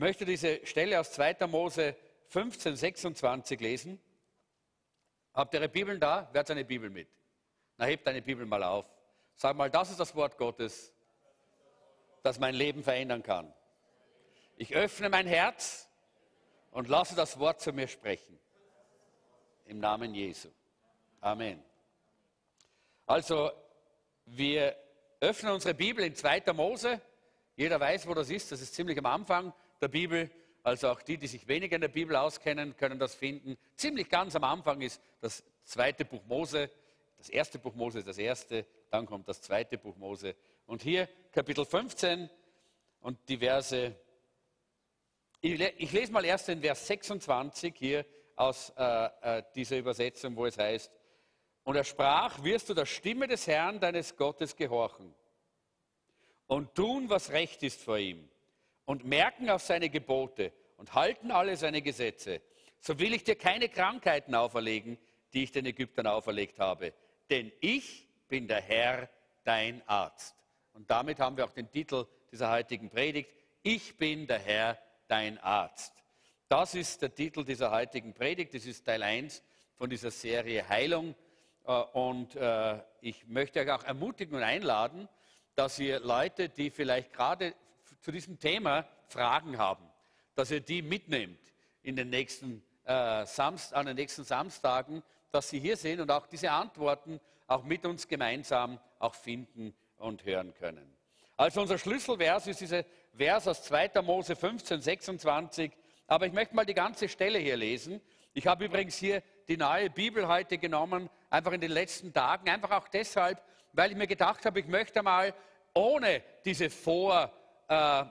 möchte diese Stelle aus 2. Mose 15, 26 lesen. Habt ihr eure Bibeln da? Wer hat seine Bibel mit? Na, hebt deine Bibel mal auf. Sag mal, das ist das Wort Gottes, das mein Leben verändern kann. Ich öffne mein Herz und lasse das Wort zu mir sprechen. Im Namen Jesu. Amen. Also, wir öffnen unsere Bibel in 2. Mose. Jeder weiß, wo das ist. Das ist ziemlich am Anfang der Bibel. Also auch die, die sich weniger in der Bibel auskennen, können das finden. Ziemlich ganz am Anfang ist das zweite Buch Mose. Das erste Buch Mose ist das erste, dann kommt das zweite Buch Mose. Und hier Kapitel 15 und die Verse ich lese mal erst den Vers 26 hier aus äh, äh, dieser Übersetzung, wo es heißt, und er sprach, wirst du der Stimme des Herrn, deines Gottes, gehorchen und tun, was recht ist vor ihm und merken auf seine Gebote und halten alle seine Gesetze, so will ich dir keine Krankheiten auferlegen, die ich den Ägyptern auferlegt habe. Denn ich bin der Herr, dein Arzt. Und damit haben wir auch den Titel dieser heutigen Predigt. Ich bin der Herr, dein Arzt. Das ist der Titel dieser heutigen Predigt. Das ist Teil 1 von dieser Serie Heilung. Äh, und äh, ich möchte euch auch ermutigen und einladen, dass ihr Leute, die vielleicht gerade zu diesem Thema Fragen haben, dass ihr die mitnehmt in den nächsten, äh, Samst, an den nächsten Samstagen, dass sie hier sind und auch diese Antworten auch mit uns gemeinsam auch finden und hören können. Also unser Schlüsselvers ist dieser Vers aus 2. Mose 15, 26. Aber ich möchte mal die ganze Stelle hier lesen. Ich habe übrigens hier die neue Bibel heute genommen, einfach in den letzten Tagen, einfach auch deshalb, weil ich mir gedacht habe, ich möchte mal ohne diese vormarkierten äh,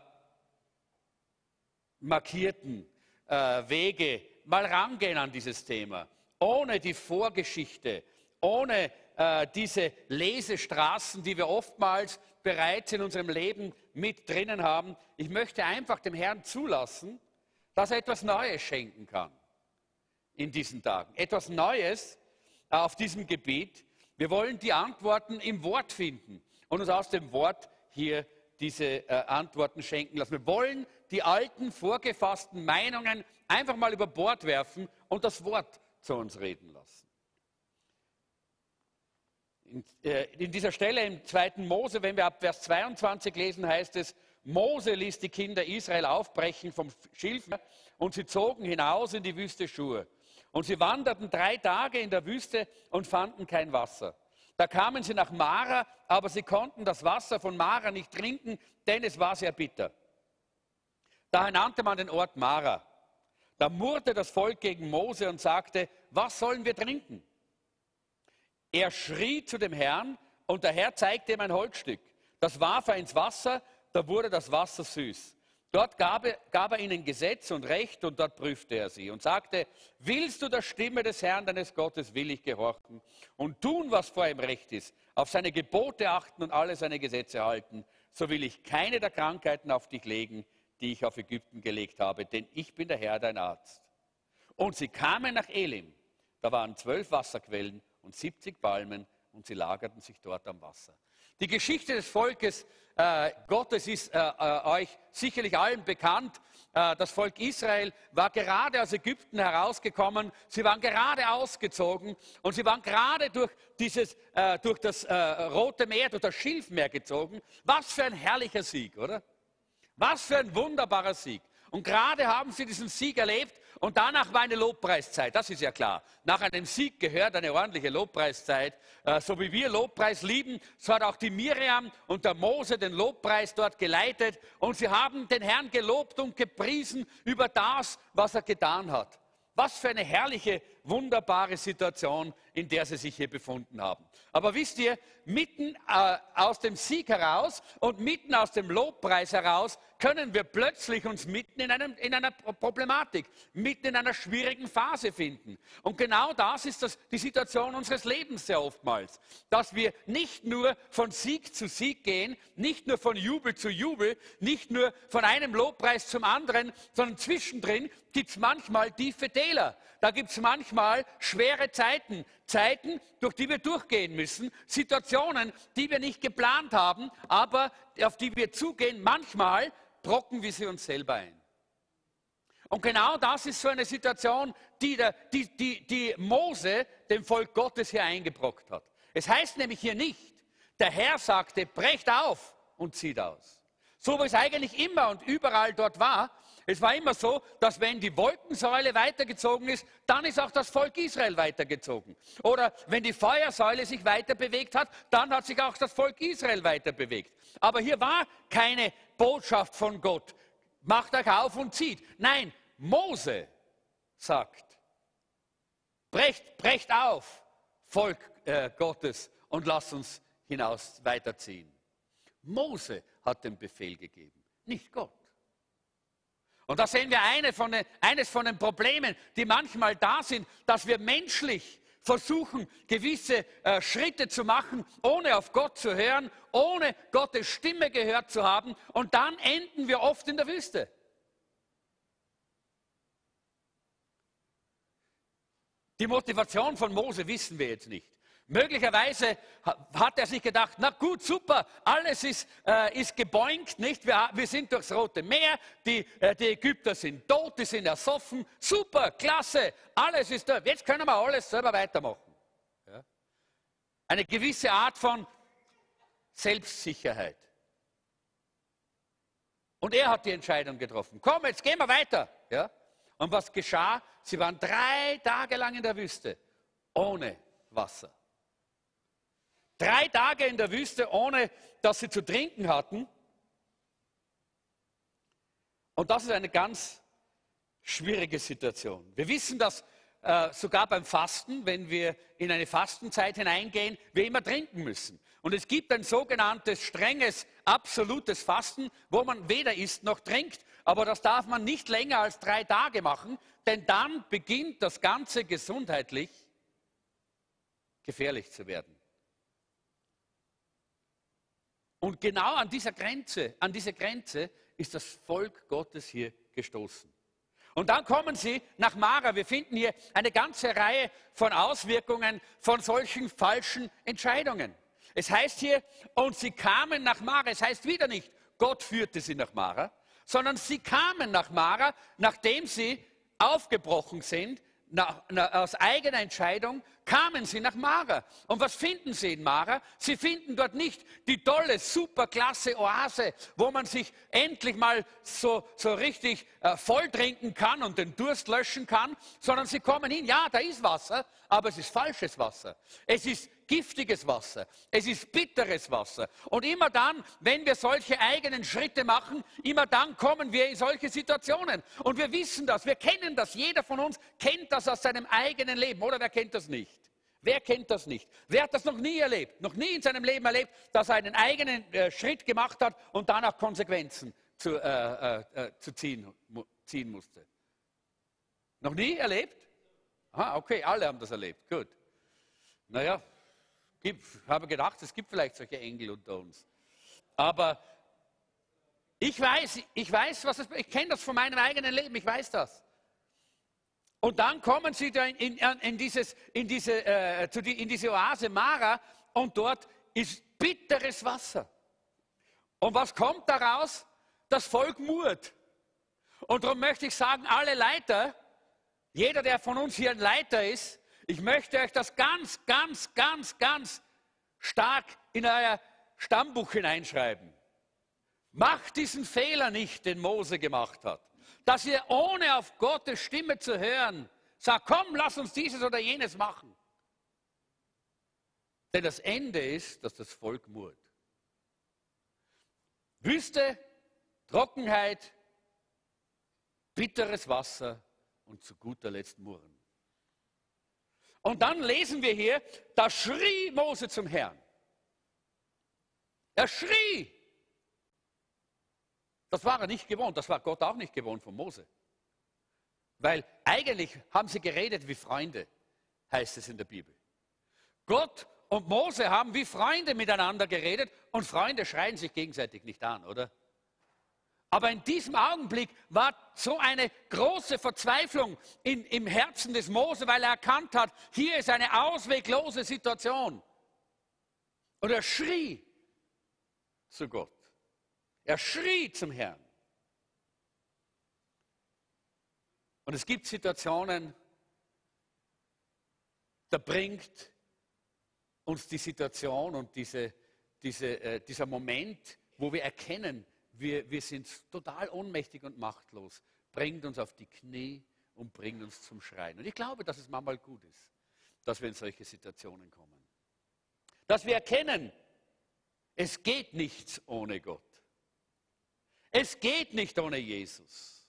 äh, Wege mal rangehen an dieses Thema. Ohne die Vorgeschichte, ohne äh, diese Lesestraßen, die wir oftmals bereits in unserem Leben mit drinnen haben. Ich möchte einfach dem Herrn zulassen, dass er etwas Neues schenken kann in diesen Tagen. Etwas Neues äh, auf diesem Gebiet. Wir wollen die Antworten im Wort finden und uns aus dem Wort hier diese äh, Antworten schenken lassen. Wir wollen die alten, vorgefassten Meinungen einfach mal über Bord werfen und das Wort zu uns reden lassen. In, äh, in dieser Stelle im 2. Mose, wenn wir ab Vers 22 lesen, heißt es, Mose ließ die Kinder Israel aufbrechen vom Schilfmeer und sie zogen hinaus in die Wüste Schur. Und sie wanderten drei Tage in der Wüste und fanden kein Wasser. Da kamen sie nach Mara, aber sie konnten das Wasser von Mara nicht trinken, denn es war sehr bitter. Daher nannte man den Ort Mara. Da murrte das Volk gegen Mose und sagte, was sollen wir trinken? Er schrie zu dem Herrn und der Herr zeigte ihm ein Holzstück. Das warf er ins Wasser, da wurde das Wasser süß. Dort gab er, gab er ihnen Gesetz und Recht und dort prüfte er sie und sagte, willst du der Stimme des Herrn deines Gottes willig gehorchen und tun, was vor ihm recht ist, auf seine Gebote achten und alle seine Gesetze halten, so will ich keine der Krankheiten auf dich legen, die ich auf Ägypten gelegt habe, denn ich bin der Herr, dein Arzt. Und sie kamen nach Elim, da waren zwölf Wasserquellen und 70 Palmen und sie lagerten sich dort am Wasser. Die Geschichte des Volkes äh, Gottes ist äh, äh, euch sicherlich allen bekannt. Äh, das Volk Israel war gerade aus Ägypten herausgekommen. Sie waren gerade ausgezogen und sie waren gerade durch, dieses, äh, durch das äh, Rote Meer, durch das Schilfmeer gezogen. Was für ein herrlicher Sieg, oder? Was für ein wunderbarer Sieg. Und gerade haben sie diesen Sieg erlebt und danach war eine Lobpreiszeit, das ist ja klar. Nach einem Sieg gehört eine ordentliche Lobpreiszeit. Äh, so wie wir Lobpreis lieben, so hat auch die Miriam und der Mose den Lobpreis dort geleitet und sie haben den Herrn gelobt und gepriesen über das, was er getan hat. Was für eine herrliche, wunderbare Situation, in der sie sich hier befunden haben. Aber wisst ihr, mitten äh, aus dem Sieg heraus und mitten aus dem Lobpreis heraus können wir plötzlich uns mitten in, einem, in einer Problematik, mitten in einer schwierigen Phase finden. Und genau das ist das, die Situation unseres Lebens sehr oftmals, dass wir nicht nur von Sieg zu Sieg gehen, nicht nur von Jubel zu Jubel, nicht nur von einem Lobpreis zum anderen, sondern zwischendrin gibt es manchmal tiefe Täler. Da gibt es manchmal schwere Zeiten, Zeiten, durch die wir durchgehen müssen, Situationen, die wir nicht geplant haben, aber auf die wir zugehen. Manchmal brocken wir sie uns selber ein. Und genau das ist so eine Situation, die, der, die, die, die Mose dem Volk Gottes hier eingebrockt hat. Es heißt nämlich hier nicht, der Herr sagte, brecht auf und zieht aus. So wie es eigentlich immer und überall dort war. Es war immer so, dass wenn die Wolkensäule weitergezogen ist, dann ist auch das Volk Israel weitergezogen. Oder wenn die Feuersäule sich weiter bewegt hat, dann hat sich auch das Volk Israel weiter bewegt. Aber hier war keine Botschaft von Gott. Macht euch auf und zieht. Nein, Mose sagt, brecht, brecht auf, Volk äh, Gottes, und lasst uns hinaus weiterziehen. Mose hat den Befehl gegeben, nicht Gott. Und da sehen wir eine von eines von den Problemen, die manchmal da sind, dass wir menschlich versuchen, gewisse äh, Schritte zu machen, ohne auf Gott zu hören, ohne Gottes Stimme gehört zu haben. Und dann enden wir oft in der Wüste. Die Motivation von Mose wissen wir jetzt nicht. Möglicherweise hat er sich gedacht, na gut, super, alles ist, äh, ist gebäumt, nicht? Wir, wir, sind durchs Rote Meer, die, äh, die Ägypter sind tot, die sind ersoffen, super, klasse, alles ist da. Jetzt können wir alles selber weitermachen. Ja? Eine gewisse Art von Selbstsicherheit. Und er hat die Entscheidung getroffen. Komm, jetzt gehen wir weiter. Ja? Und was geschah? Sie waren drei Tage lang in der Wüste, ohne Wasser. Drei Tage in der Wüste, ohne dass sie zu trinken hatten. Und das ist eine ganz schwierige Situation. Wir wissen, dass äh, sogar beim Fasten, wenn wir in eine Fastenzeit hineingehen, wir immer trinken müssen. Und es gibt ein sogenanntes strenges, absolutes Fasten, wo man weder isst noch trinkt. Aber das darf man nicht länger als drei Tage machen, denn dann beginnt das Ganze gesundheitlich gefährlich zu werden. Und genau an dieser Grenze, an diese Grenze ist das Volk Gottes hier gestoßen. Und dann kommen sie nach Mara. Wir finden hier eine ganze Reihe von Auswirkungen von solchen falschen Entscheidungen. Es heißt hier, und sie kamen nach Mara. Es heißt wieder nicht, Gott führte sie nach Mara, sondern sie kamen nach Mara, nachdem sie aufgebrochen sind, nach, nach, aus eigener Entscheidung kamen sie nach Mara. Und was finden sie in Mara? Sie finden dort nicht die tolle, superklasse Oase, wo man sich endlich mal so, so richtig äh, voll trinken kann und den Durst löschen kann, sondern sie kommen hin, ja, da ist Wasser, aber es ist falsches Wasser. Es ist giftiges Wasser. Es ist bitteres Wasser. Und immer dann, wenn wir solche eigenen Schritte machen, immer dann kommen wir in solche Situationen. Und wir wissen das, wir kennen das. Jeder von uns kennt das aus seinem eigenen Leben. Oder wer kennt das nicht? Wer kennt das nicht? Wer hat das noch nie erlebt? Noch nie in seinem Leben erlebt, dass er einen eigenen äh, Schritt gemacht hat und danach Konsequenzen zu, äh, äh, äh zu ziehen, ziehen musste? Noch nie erlebt? Aha, okay, alle haben das erlebt. Gut. Naja, ich habe gedacht, es gibt vielleicht solche Engel unter uns. Aber ich weiß, ich weiß, was das, ich kenne das von meinem eigenen Leben, ich weiß das. Und dann kommen sie da in, in, in dieses, in, diese, äh, die, in diese Oase Mara und dort ist bitteres Wasser. Und was kommt daraus? Das Volk murrt. Und darum möchte ich sagen, alle Leiter, jeder, der von uns hier ein Leiter ist, ich möchte euch das ganz, ganz, ganz, ganz stark in euer Stammbuch hineinschreiben. Macht diesen Fehler nicht, den Mose gemacht hat dass ihr ohne auf Gottes Stimme zu hören sagt, komm, lass uns dieses oder jenes machen. Denn das Ende ist, dass das Volk murrt. Wüste, Trockenheit, bitteres Wasser und zu guter Letzt Murren. Und dann lesen wir hier, da schrie Mose zum Herrn. Er schrie. Das war er nicht gewohnt, das war Gott auch nicht gewohnt von Mose. Weil eigentlich haben sie geredet wie Freunde, heißt es in der Bibel. Gott und Mose haben wie Freunde miteinander geredet und Freunde schreien sich gegenseitig nicht an, oder? Aber in diesem Augenblick war so eine große Verzweiflung in, im Herzen des Mose, weil er erkannt hat, hier ist eine ausweglose Situation. Und er schrie zu Gott. Er schrie zum Herrn. Und es gibt Situationen, da bringt uns die Situation und diese, diese, äh, dieser Moment, wo wir erkennen, wir, wir sind total ohnmächtig und machtlos, bringt uns auf die Knie und bringt uns zum Schreien. Und ich glaube, dass es manchmal gut ist, dass wir in solche Situationen kommen. Dass wir erkennen, es geht nichts ohne Gott. Es geht nicht ohne Jesus.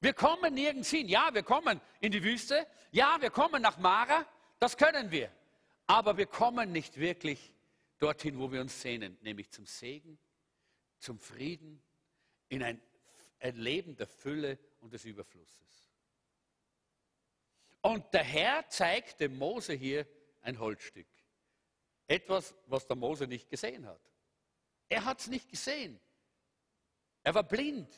Wir kommen nirgends hin. Ja, wir kommen in die Wüste. Ja, wir kommen nach Mara. Das können wir. Aber wir kommen nicht wirklich dorthin, wo wir uns sehnen, nämlich zum Segen, zum Frieden, in ein, Leben der Fülle und des Überflusses. Und der Herr zeigt dem Mose hier ein Holzstück. Etwas, was der Mose nicht gesehen hat. Er hat es nicht gesehen. Er war blind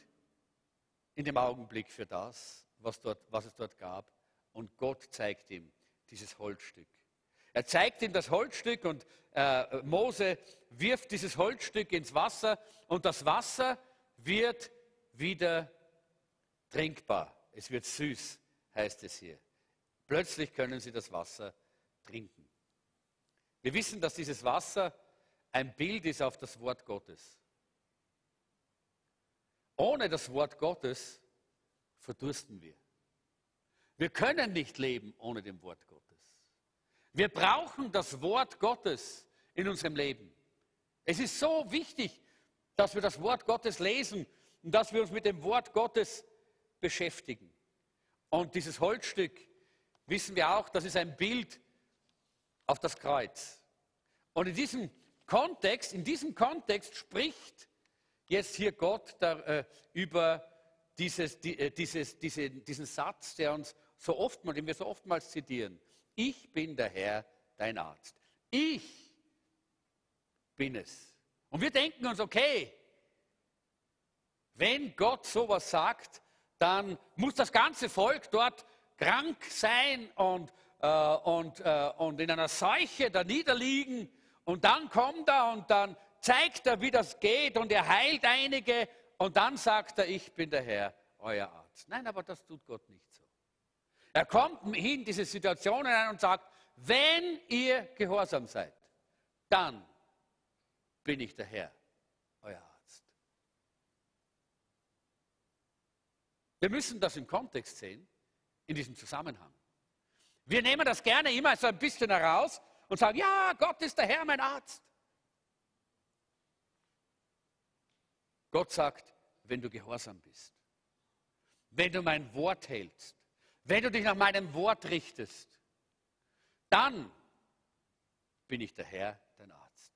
in dem Augenblick für das, was, dort, was es dort gab. Und Gott zeigt ihm dieses Holzstück. Er zeigt ihm das Holzstück und äh, Mose wirft dieses Holzstück ins Wasser und das Wasser wird wieder trinkbar. Es wird süß, heißt es hier. Plötzlich können sie das Wasser trinken. Wir wissen, dass dieses Wasser ein Bild ist auf das Wort Gottes. Ohne das Wort Gottes verdursten wir. Wir können nicht leben ohne dem Wort Gottes. Wir brauchen das Wort Gottes in unserem Leben. Es ist so wichtig, dass wir das Wort Gottes lesen und dass wir uns mit dem Wort Gottes beschäftigen. Und dieses Holzstück, wissen wir auch, das ist ein Bild auf das Kreuz. Und in diesem Kontext, in diesem Kontext spricht jetzt hier Gott da, äh, über dieses, die, äh, dieses, diese, diesen Satz, der uns so oftmals, den wir so oftmals zitieren. Ich bin der Herr, dein Arzt. Ich bin es. Und wir denken uns, okay, wenn Gott sowas sagt, dann muss das ganze Volk dort krank sein und, äh, und, äh, und in einer Seuche da niederliegen. Und dann kommt er und dann zeigt er, wie das geht und er heilt einige und dann sagt er, ich bin der Herr, euer Arzt. Nein, aber das tut Gott nicht. Er kommt hin diese Situation hinein und sagt, wenn ihr gehorsam seid, dann bin ich der Herr, euer Arzt. Wir müssen das im Kontext sehen, in diesem Zusammenhang. Wir nehmen das gerne immer so ein bisschen heraus und sagen, ja, Gott ist der Herr, mein Arzt. Gott sagt, wenn du gehorsam bist, wenn du mein Wort hältst, wenn du dich nach meinem Wort richtest, dann bin ich der Herr, dein Arzt.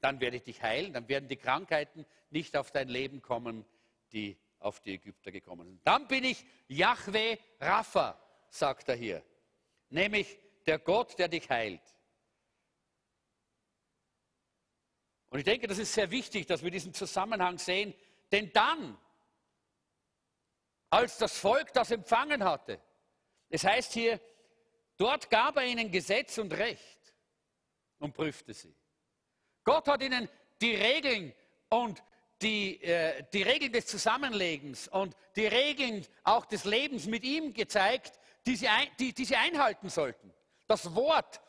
Dann werde ich dich heilen, dann werden die Krankheiten nicht auf dein Leben kommen, die auf die Ägypter gekommen sind. Dann bin ich Yahweh Rapha, sagt er hier, nämlich der Gott, der dich heilt. Und ich denke, das ist sehr wichtig, dass wir diesen Zusammenhang sehen, denn dann, als das Volk das empfangen hatte, es heißt hier, dort gab er ihnen Gesetz und Recht und prüfte sie. Gott hat ihnen die Regeln und die, äh, die Regeln des Zusammenlegens und die Regeln auch des Lebens mit ihm gezeigt, die sie, ein, die, die sie einhalten sollten. Das Wort,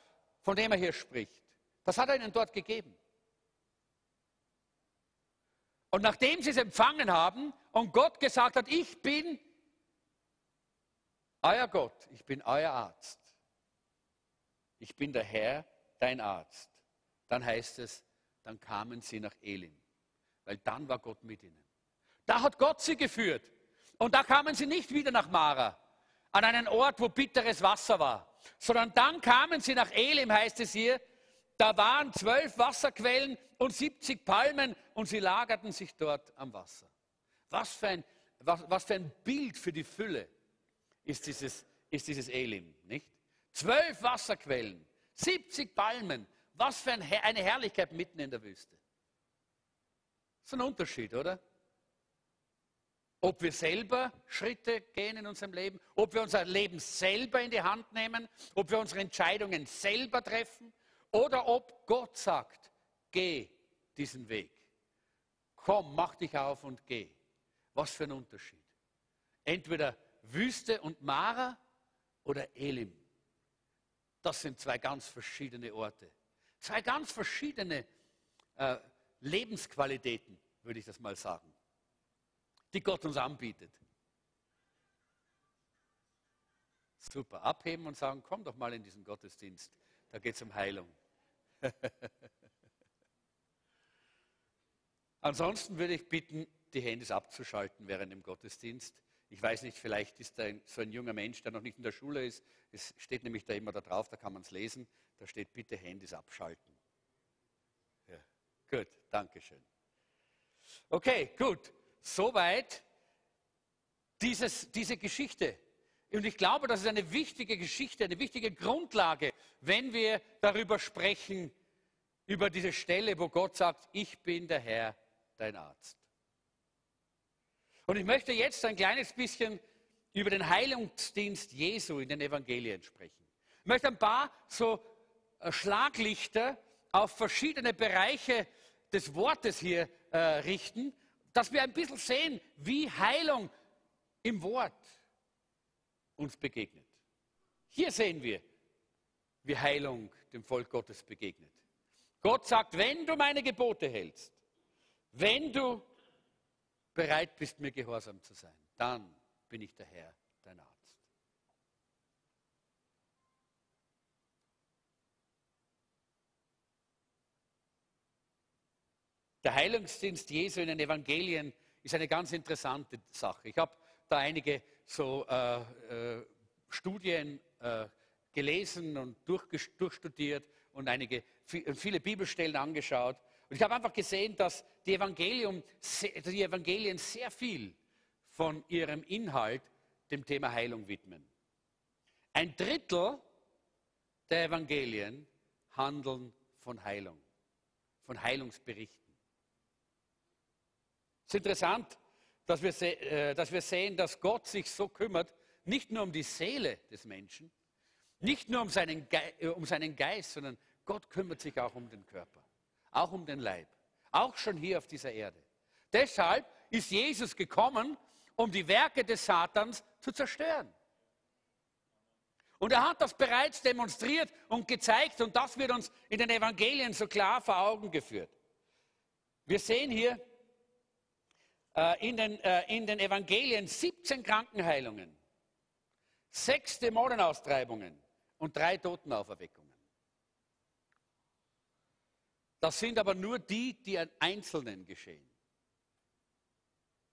von dem er hier spricht, das hat er ihnen dort gegeben. Und nachdem sie es empfangen haben und Gott gesagt hat, ich bin euer Gott, ich bin euer Arzt, ich bin der Herr, dein Arzt, dann heißt es, dann kamen sie nach Elim, weil dann war Gott mit ihnen. Da hat Gott sie geführt und da kamen sie nicht wieder nach Mara, an einen Ort, wo bitteres Wasser war, sondern dann kamen sie nach Elim, heißt es hier, da waren zwölf Wasserquellen und 70 Palmen und sie lagerten sich dort am Wasser. Was für ein, was, was für ein Bild für die Fülle ist dieses, ist dieses Elim, nicht? Zwölf Wasserquellen, 70 Palmen, was für ein, eine Herrlichkeit mitten in der Wüste. Das ist ein Unterschied, oder? Ob wir selber Schritte gehen in unserem Leben, ob wir unser Leben selber in die Hand nehmen, ob wir unsere Entscheidungen selber treffen oder ob Gott sagt, geh diesen Weg. Komm, mach dich auf und geh. Was für ein Unterschied. Entweder Wüste und Mara oder Elim? Das sind zwei ganz verschiedene Orte. Zwei ganz verschiedene äh, Lebensqualitäten, würde ich das mal sagen, die Gott uns anbietet. Super, abheben und sagen, komm doch mal in diesen Gottesdienst, da geht es um Heilung. Ansonsten würde ich bitten, die Handys abzuschalten während dem Gottesdienst. Ich weiß nicht, vielleicht ist da so ein junger Mensch, der noch nicht in der Schule ist. Es steht nämlich da immer da drauf, da kann man es lesen. Da steht, bitte Handys abschalten. Ja, gut, danke schön. Okay, gut. Soweit dieses, diese Geschichte. Und ich glaube, das ist eine wichtige Geschichte, eine wichtige Grundlage, wenn wir darüber sprechen, über diese Stelle, wo Gott sagt, ich bin der Herr, dein Arzt. Und ich möchte jetzt ein kleines bisschen über den Heilungsdienst Jesu in den Evangelien sprechen. Ich möchte ein paar so äh, Schlaglichter auf verschiedene Bereiche des Wortes hier äh, richten, dass wir ein bisschen sehen, wie Heilung im Wort uns begegnet. Hier sehen wir, wie Heilung dem Volk Gottes begegnet. Gott sagt, wenn du meine Gebote hältst, wenn du bereit bist, mir gehorsam zu sein, dann bin ich der Herr, dein Arzt. Der Heilungsdienst Jesu in den Evangelien ist eine ganz interessante Sache. Ich habe da einige so äh, äh, Studien äh, gelesen und durchstudiert und einige, viele Bibelstellen angeschaut. Und ich habe einfach gesehen, dass die, Evangelium, die Evangelien sehr viel von ihrem Inhalt dem Thema Heilung widmen. Ein Drittel der Evangelien handeln von Heilung, von Heilungsberichten. Es ist interessant, dass wir, äh, dass wir sehen, dass Gott sich so kümmert, nicht nur um die Seele des Menschen, nicht nur um seinen, äh, um seinen Geist, sondern Gott kümmert sich auch um den Körper, auch um den Leib, auch schon hier auf dieser Erde. Deshalb ist Jesus gekommen, um die Werke des Satans zu zerstören. Und er hat das bereits demonstriert und gezeigt und das wird uns in den Evangelien so klar vor Augen geführt. Wir sehen hier in, den, äh, in den Evangelien 17 Krankenheilungen, sechs Dämonenaustreibungen und drei Totenauferweckungen. Das sind aber nur die, die an Einzelnen geschehen.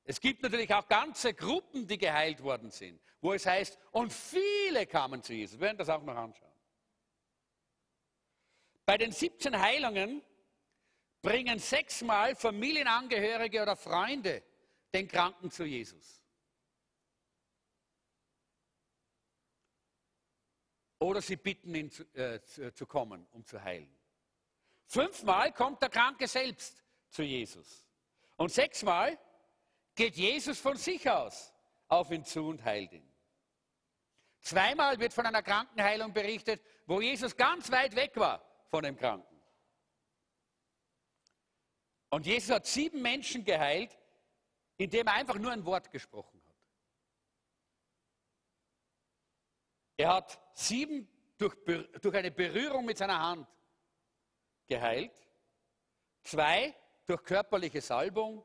Es gibt natürlich auch ganze Gruppen, die geheilt worden sind, wo es heißt, und viele kamen zu Jesus. Wir werden das auch noch anschauen. Bei den 17 Heilungen bringen sechsmal Familienangehörige oder Freunde den Kranken zu Jesus. Oder sie bitten ihn zu, äh, zu kommen, um zu heilen. Fünfmal kommt der Kranke selbst zu Jesus. Und sechsmal geht Jesus von sich aus auf ihn zu und heilt ihn. Zweimal wird von einer Krankenheilung berichtet, wo Jesus ganz weit weg war von dem Kranken. Und Jesus hat sieben Menschen geheilt, indem er einfach nur ein Wort gesprochen hat. Er hat sieben durch, durch eine Berührung mit seiner Hand geheilt, zwei durch körperliche Salbung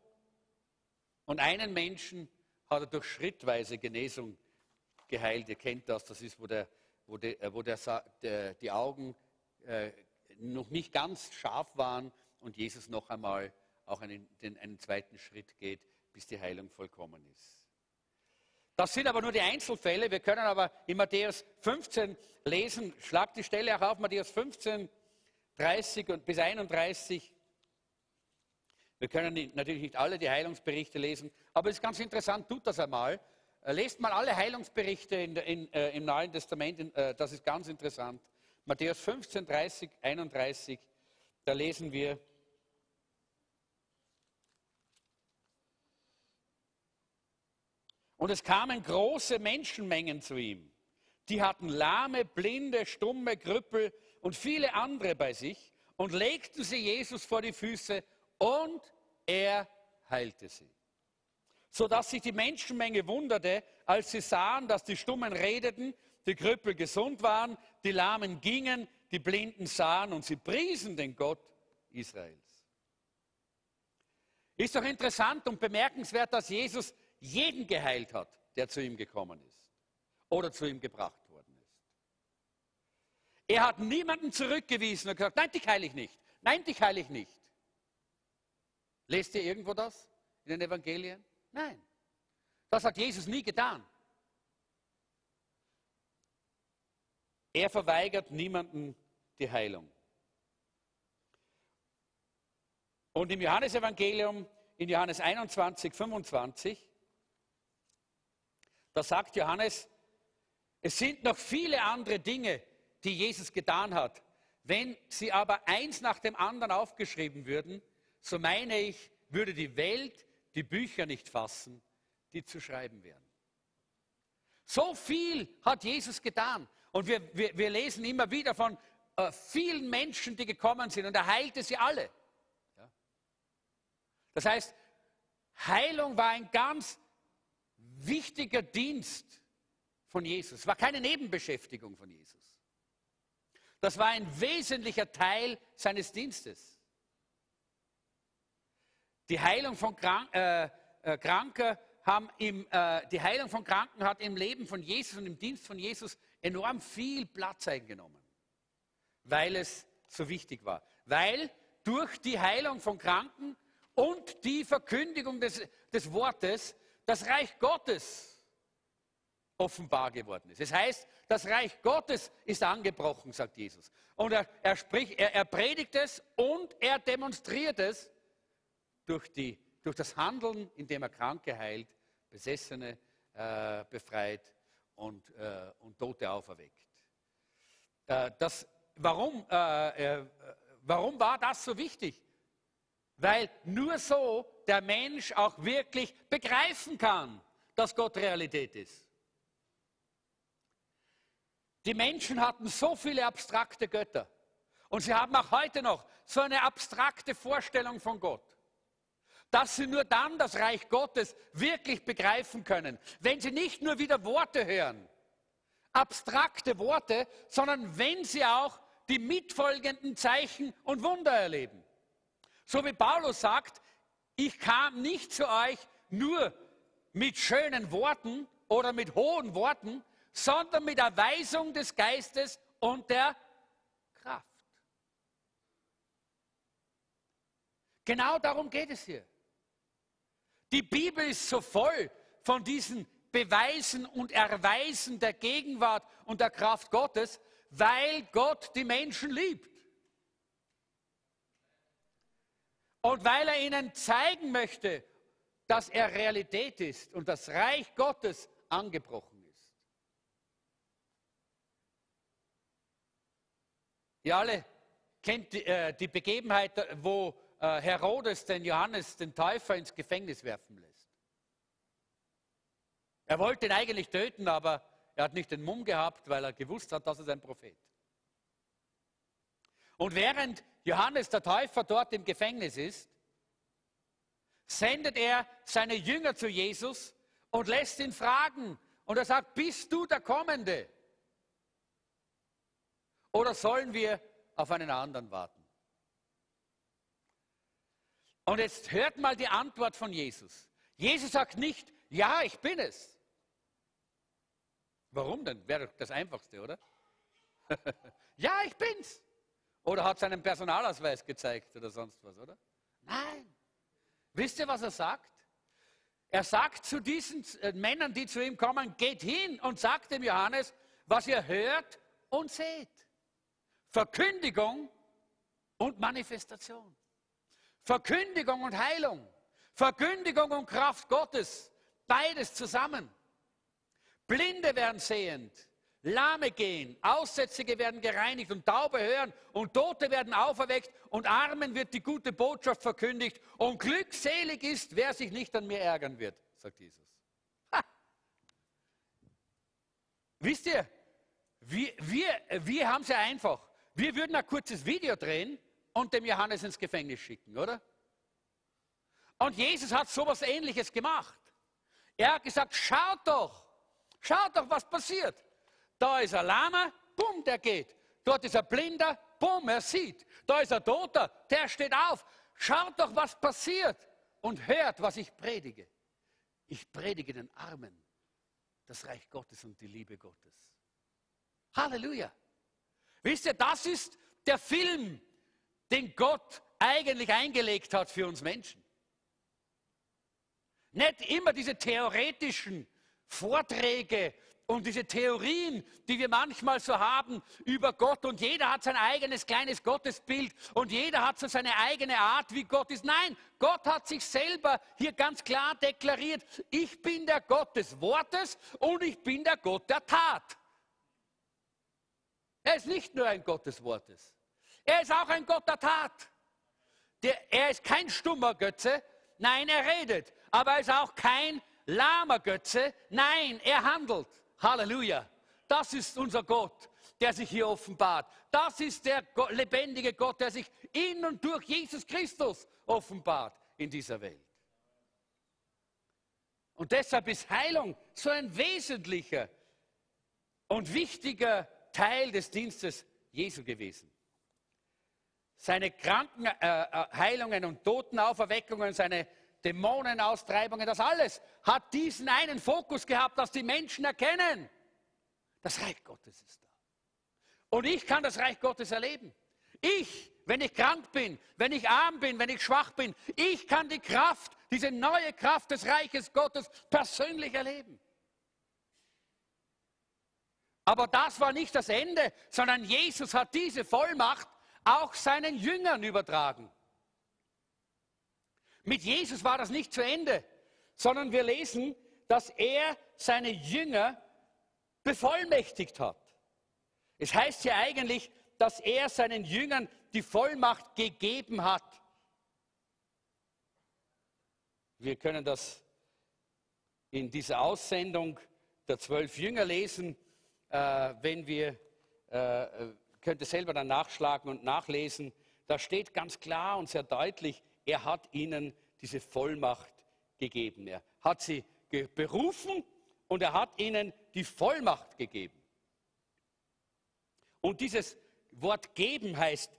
und einen Menschen hat er durch schrittweise Genesung geheilt. Ihr kennt das, das ist, wo, der, wo, der, wo der, die Augen äh, noch nicht ganz scharf waren und Jesus noch einmal auch einen, den, einen zweiten Schritt geht, bis die Heilung vollkommen ist. Das sind aber nur die Einzelfälle. Wir können aber in Matthäus 15 lesen, schlag die Stelle auch auf, Matthäus 15, 30 und bis 31. Wir können natürlich nicht alle die Heilungsberichte lesen, aber es ist ganz interessant, tut das einmal. Äh, lest mal alle Heilungsberichte in, in, äh, im Neuen Testament, in, äh, das ist ganz interessant. Matthäus 15, 30, 31, da lesen wir, Und es kamen große Menschenmengen zu ihm. Die hatten Lahme, Blinde, Stumme, Krüppel und viele andere bei sich und legten sie Jesus vor die Füße und er heilte sie. Sodass sich die Menschenmenge wunderte, als sie sahen, dass die Stummen redeten, die Krüppel gesund waren, die Lahmen gingen, die Blinden sahen und sie priesen den Gott Israels. Ist doch interessant und bemerkenswert, dass Jesus jeden geheilt hat, der zu ihm gekommen ist oder zu ihm gebracht worden ist. Er hat niemanden zurückgewiesen und gesagt, nein, dich heile ich nicht, nein, dich heile ich nicht. Lest ihr irgendwo das in den Evangelien? Nein. Das hat Jesus nie getan. Er verweigert niemanden die Heilung. Und im Johannesevangelium, in Johannes 21, 25, da sagt Johannes, es sind noch viele andere Dinge, die Jesus getan hat. Wenn sie aber eins nach dem anderen aufgeschrieben würden, so meine ich, würde die Welt die Bücher nicht fassen, die zu schreiben wären. So viel hat Jesus getan. Und wir, wir, wir lesen immer wieder von äh, vielen Menschen, die gekommen sind und er heilte sie alle. Das heißt, Heilung war ein ganz wichtiger Dienst von Jesus, war keine Nebenbeschäftigung von Jesus. Das war ein wesentlicher Teil seines Dienstes. Die Heilung von Krank, äh, äh, Kranker haben im, äh, die Heilung von Kranken hat im Leben von Jesus und im Dienst von Jesus enorm viel Platz eingenommen, weil es so wichtig war. Weil durch die Heilung von Kranken und die Verkündigung des, des Wortes das Reich Gottes offenbar geworden ist. Das heißt, das Reich Gottes ist angebrochen, sagt Jesus. Und er, er, spricht, er, er predigt es und er demonstriert es durch, die, durch das Handeln, indem er Kranke heilt, Besessene äh, befreit und, äh, und Tote auferweckt. Äh, das, warum, äh, äh, warum war das so wichtig? Weil nur so der Mensch auch wirklich begreifen kann, dass Gott Realität ist. Die Menschen hatten so viele abstrakte Götter und sie haben auch heute noch so eine abstrakte Vorstellung von Gott dass sie nur dann das Reich Gottes wirklich begreifen können, wenn sie nicht nur wieder Worte hören, abstrakte Worte, sondern wenn sie auch die mitfolgenden Zeichen und Wunder erleben. So wie Paulus sagt, ich kam nicht zu euch nur mit schönen Worten oder mit hohen Worten, sondern mit Erweisung des Geistes und der Kraft. Genau darum geht es hier. Die Bibel ist so voll von diesen Beweisen und Erweisen der Gegenwart und der Kraft Gottes, weil Gott die Menschen liebt. Und weil er ihnen zeigen möchte, dass er Realität ist und das Reich Gottes angebrochen ist. Ihr alle kennt die, äh, die Begebenheit, wo äh, Herodes den Johannes, den Täufer, ins Gefängnis werfen lässt. Er wollte ihn eigentlich töten, aber er hat nicht den Mumm gehabt, weil er gewusst hat, dass er ein Prophet. Und während Johannes der Täufer dort im Gefängnis ist, sendet er seine Jünger zu Jesus und lässt ihn fragen. Und er sagt, bist du der Kommende? Oder sollen wir auf einen anderen warten? Und jetzt hört mal die Antwort von Jesus. Jesus sagt nicht, ja, ich bin es. Warum denn? Wäre das Einfachste, oder? ja, ich bin's. Oder hat seinen Personalausweis gezeigt oder sonst was, oder? Nein. Wisst ihr, was er sagt? Er sagt zu diesen äh, Männern, die zu ihm kommen, geht hin und sagt dem Johannes, was ihr hört und seht. Verkündigung und Manifestation. Verkündigung und Heilung. Verkündigung und Kraft Gottes. Beides zusammen. Blinde werden sehend. Lahme gehen, Aussätzige werden gereinigt und Taube hören und Tote werden auferweckt und Armen wird die gute Botschaft verkündigt und glückselig ist, wer sich nicht an mir ärgern wird, sagt Jesus. Ha. Wisst ihr, wir, wir, wir haben es ja einfach. Wir würden ein kurzes Video drehen und dem Johannes ins Gefängnis schicken, oder? Und Jesus hat sowas ähnliches gemacht. Er hat gesagt, schaut doch, Schaut doch, was passiert. Da ist ein Lama, bumm, der geht. Dort ist ein Blinder, bumm, er sieht. Da ist ein Toter, der steht auf. Schaut doch, was passiert und hört, was ich predige. Ich predige den Armen das Reich Gottes und die Liebe Gottes. Halleluja. Wisst ihr, das ist der Film, den Gott eigentlich eingelegt hat für uns Menschen. Nicht immer diese theoretischen Vorträge und diese Theorien, die wir manchmal so haben über Gott und jeder hat sein eigenes kleines Gottesbild und jeder hat so seine eigene Art, wie Gott ist. Nein, Gott hat sich selber hier ganz klar deklariert, ich bin der Gott des Wortes und ich bin der Gott der Tat. Er ist nicht nur ein Gott des Wortes, er ist auch ein Gott der Tat. Der, er ist kein stummer Götze, nein, er redet, aber er ist auch kein lahmer Götze, nein, er handelt. Halleluja. Das ist unser Gott, der sich hier offenbart. Das ist der lebendige Gott, der sich in und durch Jesus Christus offenbart in dieser Welt. Und deshalb ist Heilung so ein wesentlicher und wichtiger Teil des Dienstes Jesu gewesen. Seine Krankenheilungen äh, äh und Totenauferweckungen, seine Dämonenaustreibungen, das alles hat diesen einen Fokus gehabt, dass die Menschen erkennen, das Reich Gottes ist da. Und ich kann das Reich Gottes erleben. Ich, wenn ich krank bin, wenn ich arm bin, wenn ich schwach bin, ich kann die Kraft, diese neue Kraft des Reiches Gottes persönlich erleben. Aber das war nicht das Ende, sondern Jesus hat diese Vollmacht auch seinen Jüngern übertragen. Mit Jesus war das nicht zu Ende, sondern wir lesen, dass er seine Jünger bevollmächtigt hat. Es heißt hier eigentlich, dass er seinen Jüngern die Vollmacht gegeben hat. Wir können das in dieser Aussendung der zwölf Jünger lesen, äh, wenn wir, äh, könnt ihr selber dann nachschlagen und nachlesen. Da steht ganz klar und sehr deutlich, er hat ihnen diese Vollmacht gegeben. Er hat sie berufen und er hat ihnen die Vollmacht gegeben. Und dieses Wort geben heißt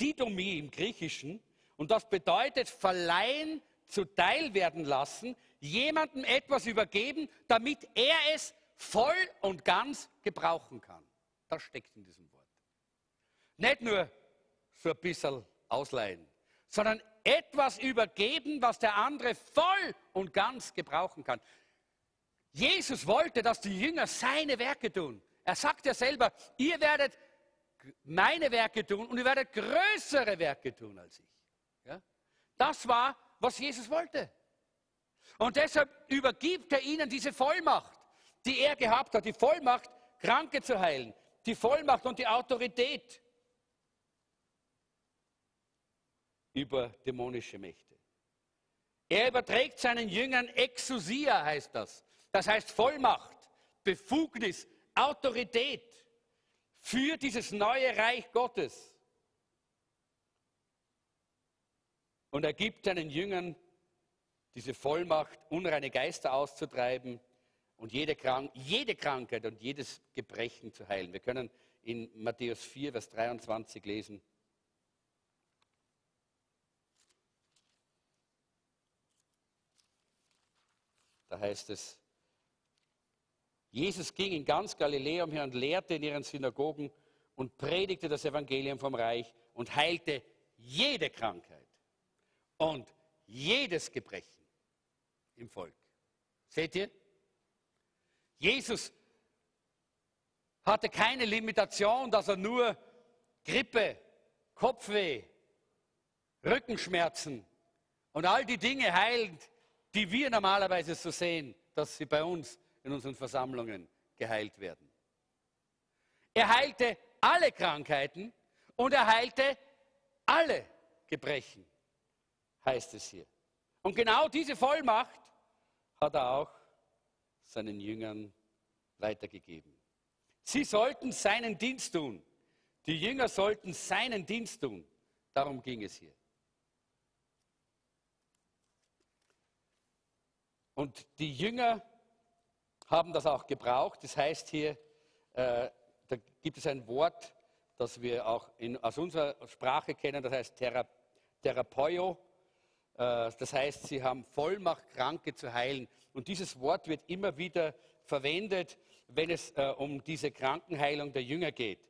Didomie im Griechischen und das bedeutet verleihen, zuteil werden lassen, jemandem etwas übergeben, damit er es voll und ganz gebrauchen kann. Das steckt in diesem Wort. Nicht nur so ein bisschen ausleihen, sondern etwas übergeben, was der andere voll und ganz gebrauchen kann. Jesus wollte, dass die Jünger seine Werke tun. Er sagt ja selber, ihr werdet meine Werke tun und ihr werdet größere Werke tun als ich. Ja? Das war, was Jesus wollte. Und deshalb übergibt er ihnen diese Vollmacht, die er gehabt hat, die Vollmacht, Kranke zu heilen, die Vollmacht und die Autorität. Über dämonische Mächte. Er überträgt seinen Jüngern Exousia, heißt das. Das heißt Vollmacht, Befugnis, Autorität für dieses neue Reich Gottes. Und er gibt seinen Jüngern diese Vollmacht, unreine Geister auszutreiben und jede, Krank jede Krankheit und jedes Gebrechen zu heilen. Wir können in Matthäus 4, Vers 23 lesen. Da heißt es, Jesus ging in ganz Galiläa umher und lehrte in ihren Synagogen und predigte das Evangelium vom Reich und heilte jede Krankheit und jedes Gebrechen im Volk. Seht ihr? Jesus hatte keine Limitation, dass er nur Grippe, Kopfweh, Rückenschmerzen und all die Dinge heilt, die wir normalerweise so sehen, dass sie bei uns in unseren Versammlungen geheilt werden. Er heilte alle Krankheiten und er heilte alle Gebrechen, heißt es hier. Und genau diese Vollmacht hat er auch seinen Jüngern weitergegeben. Sie sollten seinen Dienst tun. Die Jünger sollten seinen Dienst tun. Darum ging es hier. Und die Jünger haben das auch gebraucht. Das heißt hier, äh, da gibt es ein Wort, das wir auch in, aus unserer Sprache kennen, das heißt Thera, Therapeio. Äh, das heißt, sie haben Vollmacht, Kranke zu heilen. Und dieses Wort wird immer wieder verwendet, wenn es äh, um diese Krankenheilung der Jünger geht.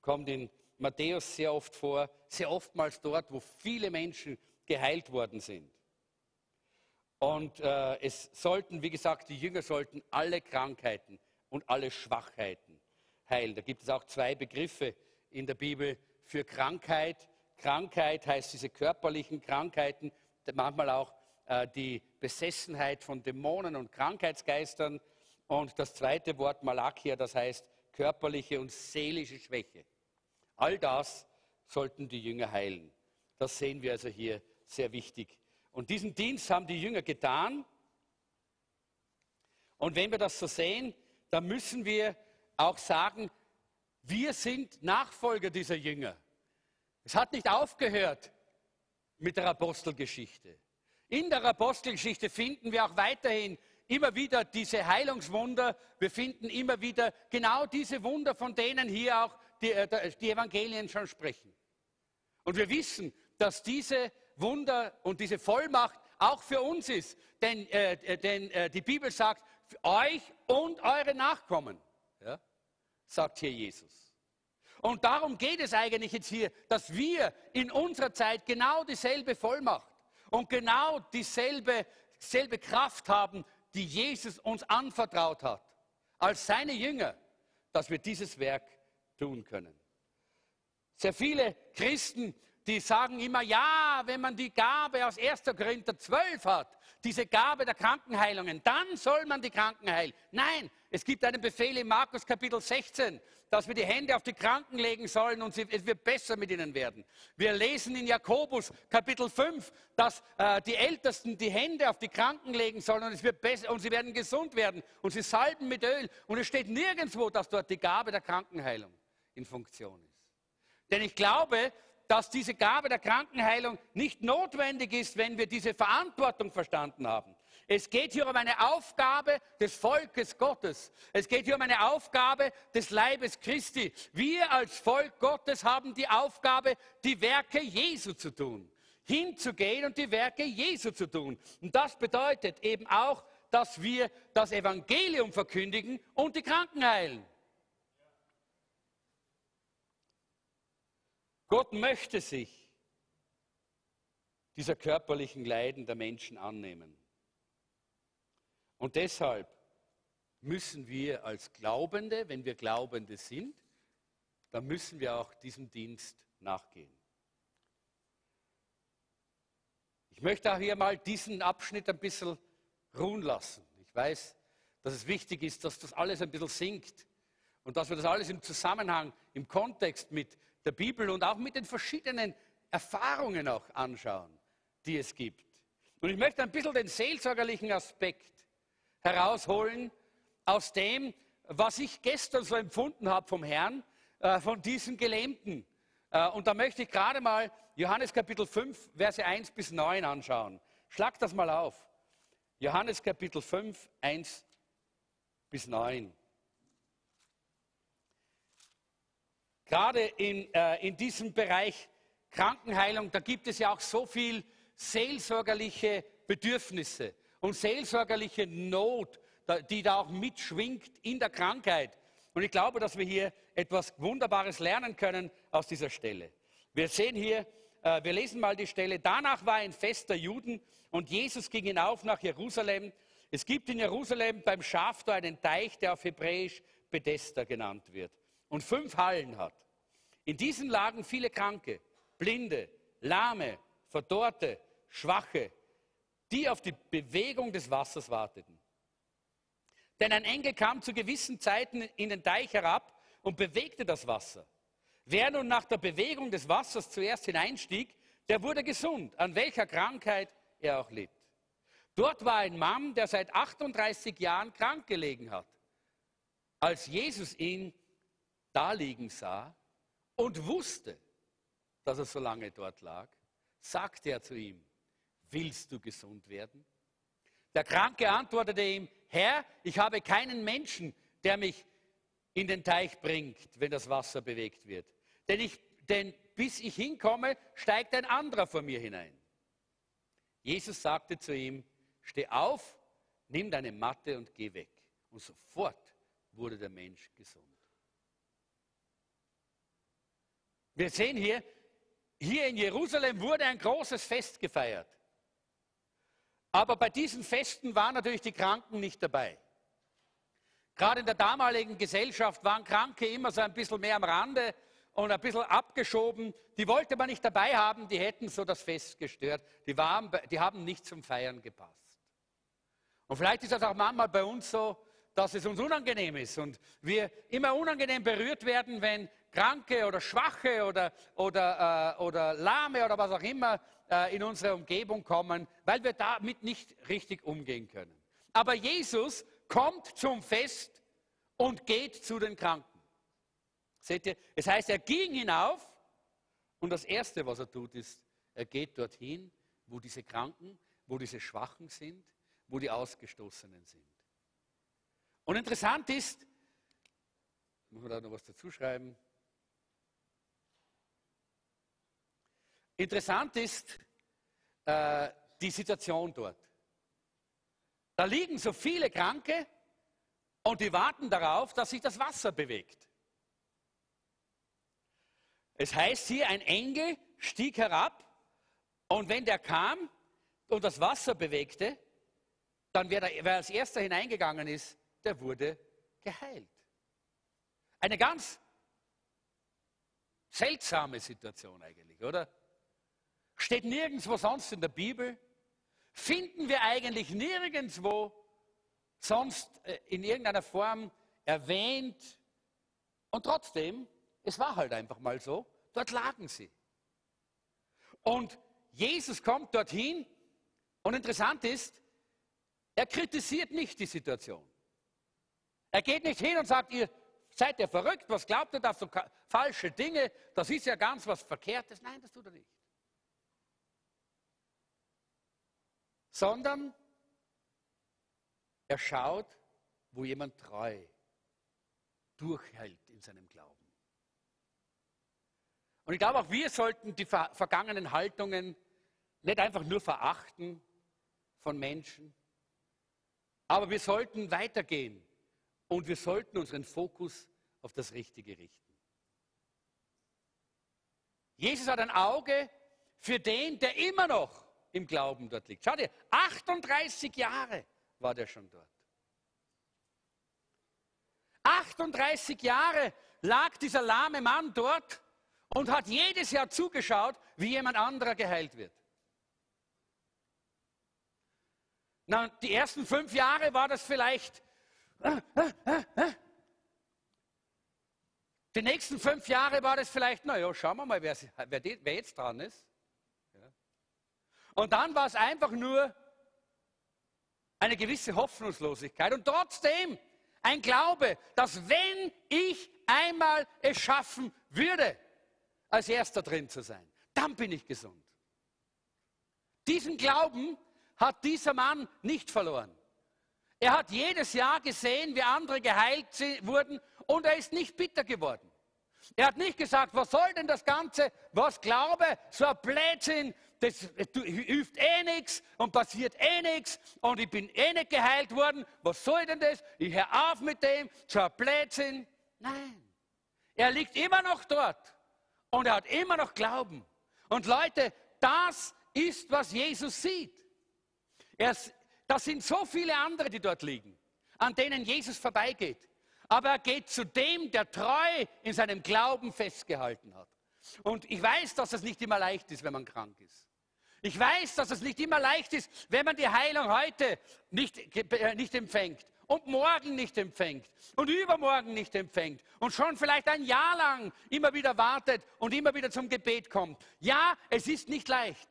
Kommt in Matthäus sehr oft vor, sehr oftmals dort, wo viele Menschen geheilt worden sind. Und äh, es sollten, wie gesagt, die Jünger sollten alle Krankheiten und alle Schwachheiten heilen. Da gibt es auch zwei Begriffe in der Bibel für Krankheit. Krankheit heißt diese körperlichen Krankheiten, manchmal auch äh, die Besessenheit von Dämonen und Krankheitsgeistern. Und das zweite Wort Malakia, das heißt körperliche und seelische Schwäche. All das sollten die Jünger heilen. Das sehen wir also hier sehr wichtig und diesen Dienst haben die Jünger getan. Und wenn wir das so sehen, dann müssen wir auch sagen, wir sind Nachfolger dieser Jünger. Es hat nicht aufgehört mit der Apostelgeschichte. In der Apostelgeschichte finden wir auch weiterhin immer wieder diese Heilungswunder. Wir finden immer wieder genau diese Wunder, von denen hier auch die, äh, die Evangelien schon sprechen. Und wir wissen, dass diese Wunder und diese Vollmacht auch für uns ist. Denn, äh, äh, denn äh, die Bibel sagt, euch und eure Nachkommen, ja, sagt hier Jesus. Und darum geht es eigentlich jetzt hier, dass wir in unserer Zeit genau dieselbe Vollmacht und genau dieselbe, dieselbe Kraft haben, die Jesus uns anvertraut hat, als seine Jünger, dass wir dieses Werk tun können. Sehr viele Christen die sagen immer, ja, wenn man die Gabe aus 1. Korinther 12 hat, diese Gabe der Krankenheilungen, dann soll man die Kranken heilen. Nein, es gibt einen Befehl in Markus Kapitel 16, dass wir die Hände auf die Kranken legen sollen und es wird besser mit ihnen werden. Wir lesen in Jakobus Kapitel 5, dass äh, die Ältesten die Hände auf die Kranken legen sollen und, es wird besser, und sie werden gesund werden und sie salben mit Öl. Und es steht nirgendwo, dass dort die Gabe der Krankenheilung in Funktion ist. Denn ich glaube, dass diese Gabe der Krankenheilung nicht notwendig ist, wenn wir diese Verantwortung verstanden haben. Es geht hier um eine Aufgabe des Volkes Gottes. Es geht hier um eine Aufgabe des Leibes Christi. Wir als Volk Gottes haben die Aufgabe, die Werke Jesu zu tun. Hinzugehen und die Werke Jesu zu tun. Und das bedeutet eben auch, dass wir das Evangelium verkündigen und die Kranken heilen. Gott möchte sich dieser körperlichen Leiden der Menschen annehmen. Und deshalb müssen wir als Glaubende, wenn wir Glaubende sind, dann müssen wir auch diesem Dienst nachgehen. Ich möchte auch hier mal diesen Abschnitt ein bisschen ruhen lassen. Ich weiß, dass es wichtig ist, dass das alles ein bisschen sinkt und dass wir das alles im Zusammenhang, im Kontext mit der Bibel und auch mit den verschiedenen Erfahrungen auch anschauen, die es gibt. Und ich möchte ein bisschen den seelsorgerlichen Aspekt herausholen aus dem, was ich gestern so empfunden habe vom Herrn, äh, von diesen Gelähmten. Äh, und da möchte ich gerade mal Johannes Kapitel 5, Verse 1 bis 9 anschauen. Schlag das mal auf. Johannes Kapitel 5, 1 bis 9. Gerade in, äh, in diesem Bereich Krankenheilung, da gibt es ja auch so viel seelsorgerliche Bedürfnisse und seelsorgerliche Not, die da auch mitschwingt in der Krankheit. Und ich glaube, dass wir hier etwas Wunderbares lernen können aus dieser Stelle. Wir sehen hier, äh, wir lesen mal die Stelle, danach war ein Fest der Juden und Jesus ging hinauf nach Jerusalem. Es gibt in Jerusalem beim Schaftor einen Teich, der auf Hebräisch Bethesda genannt wird und fünf Hallen hat. In diesen lagen viele Kranke, Blinde, Lahme, Verdorrte, Schwache, die auf die Bewegung des Wassers warteten. Denn ein Engel kam zu gewissen Zeiten in den Teich herab und bewegte das Wasser. Wer nun nach der Bewegung des Wassers zuerst hineinstieg, der wurde gesund, an welcher Krankheit er auch litt. Dort war ein Mann, der seit 38 Jahren krank gelegen hat. Als Jesus ihn da liegen sah und wusste, dass er so lange dort lag, sagte er zu ihm, willst du gesund werden? Der Kranke antwortete ihm, Herr, ich habe keinen Menschen, der mich in den Teich bringt, wenn das Wasser bewegt wird. Denn, ich, denn bis ich hinkomme, steigt ein anderer vor mir hinein. Jesus sagte zu ihm, steh auf, nimm deine Matte und geh weg. Und sofort wurde der Mensch gesund. Wir sehen hier, hier in Jerusalem wurde ein großes Fest gefeiert. Aber bei diesen Festen waren natürlich die Kranken nicht dabei. Gerade in der damaligen Gesellschaft waren Kranke immer so ein bisschen mehr am Rande und ein bisschen abgeschoben. Die wollte man nicht dabei haben, die hätten so das Fest gestört. Die, waren, die haben nicht zum Feiern gepasst. Und vielleicht ist das auch manchmal bei uns so, dass es uns unangenehm ist und wir immer unangenehm berührt werden, wenn Kranke oder Schwache oder, oder, äh, oder Lahme oder was auch immer äh, in unsere Umgebung kommen, weil wir damit nicht richtig umgehen können. Aber Jesus kommt zum Fest und geht zu den Kranken. Seht ihr? Es heißt, er ging hinauf und das Erste, was er tut, ist, er geht dorthin, wo diese Kranken, wo diese Schwachen sind, wo die Ausgestoßenen sind. Und interessant ist, muss man da noch was dazu schreiben? Interessant ist äh, die Situation dort. Da liegen so viele Kranke und die warten darauf, dass sich das Wasser bewegt. Es heißt hier, ein Engel stieg herab und wenn der kam und das Wasser bewegte, dann wer, wer als erster hineingegangen ist, der wurde geheilt. Eine ganz seltsame Situation eigentlich, oder? Steht nirgendwo sonst in der Bibel, finden wir eigentlich nirgendwo sonst äh, in irgendeiner Form erwähnt. Und trotzdem, es war halt einfach mal so, dort lagen sie. Und Jesus kommt dorthin und interessant ist, er kritisiert nicht die Situation. Er geht nicht hin und sagt, ihr seid ihr verrückt, was glaubt ihr da so falsche Dinge, das ist ja ganz was Verkehrtes. Nein, das tut er nicht. Sondern er schaut, wo jemand treu durchhält in seinem Glauben. Und ich glaube, auch wir sollten die vergangenen Haltungen nicht einfach nur verachten von Menschen, aber wir sollten weitergehen und wir sollten unseren Fokus auf das Richtige richten. Jesus hat ein Auge für den, der immer noch im Glauben dort liegt. Schau dir, 38 Jahre war der schon dort. 38 Jahre lag dieser lahme Mann dort und hat jedes Jahr zugeschaut, wie jemand anderer geheilt wird. Na, die ersten fünf Jahre war das vielleicht. Die nächsten fünf Jahre war das vielleicht, naja, schauen wir mal, wer, wer, wer jetzt dran ist. Und dann war es einfach nur eine gewisse Hoffnungslosigkeit und trotzdem ein Glaube, dass wenn ich einmal es schaffen würde, als erster drin zu sein, dann bin ich gesund. Diesen Glauben hat dieser Mann nicht verloren. Er hat jedes Jahr gesehen, wie andere geheilt wurden und er ist nicht bitter geworden. Er hat nicht gesagt, was soll denn das Ganze, was Glaube, so ein Blödsinn, das hilft eh nichts und passiert eh nichts und ich bin eh nicht geheilt worden. Was soll denn das? Ich höre auf mit dem, ein Blödsinn. Nein, er liegt immer noch dort und er hat immer noch Glauben. Und Leute, das ist, was Jesus sieht. Er, das sind so viele andere, die dort liegen, an denen Jesus vorbeigeht. Aber er geht zu dem, der treu in seinem Glauben festgehalten hat. Und ich weiß, dass es nicht immer leicht ist, wenn man krank ist. Ich weiß, dass es nicht immer leicht ist, wenn man die Heilung heute nicht, äh, nicht empfängt und morgen nicht empfängt und übermorgen nicht empfängt und schon vielleicht ein Jahr lang immer wieder wartet und immer wieder zum Gebet kommt. Ja, es ist nicht leicht.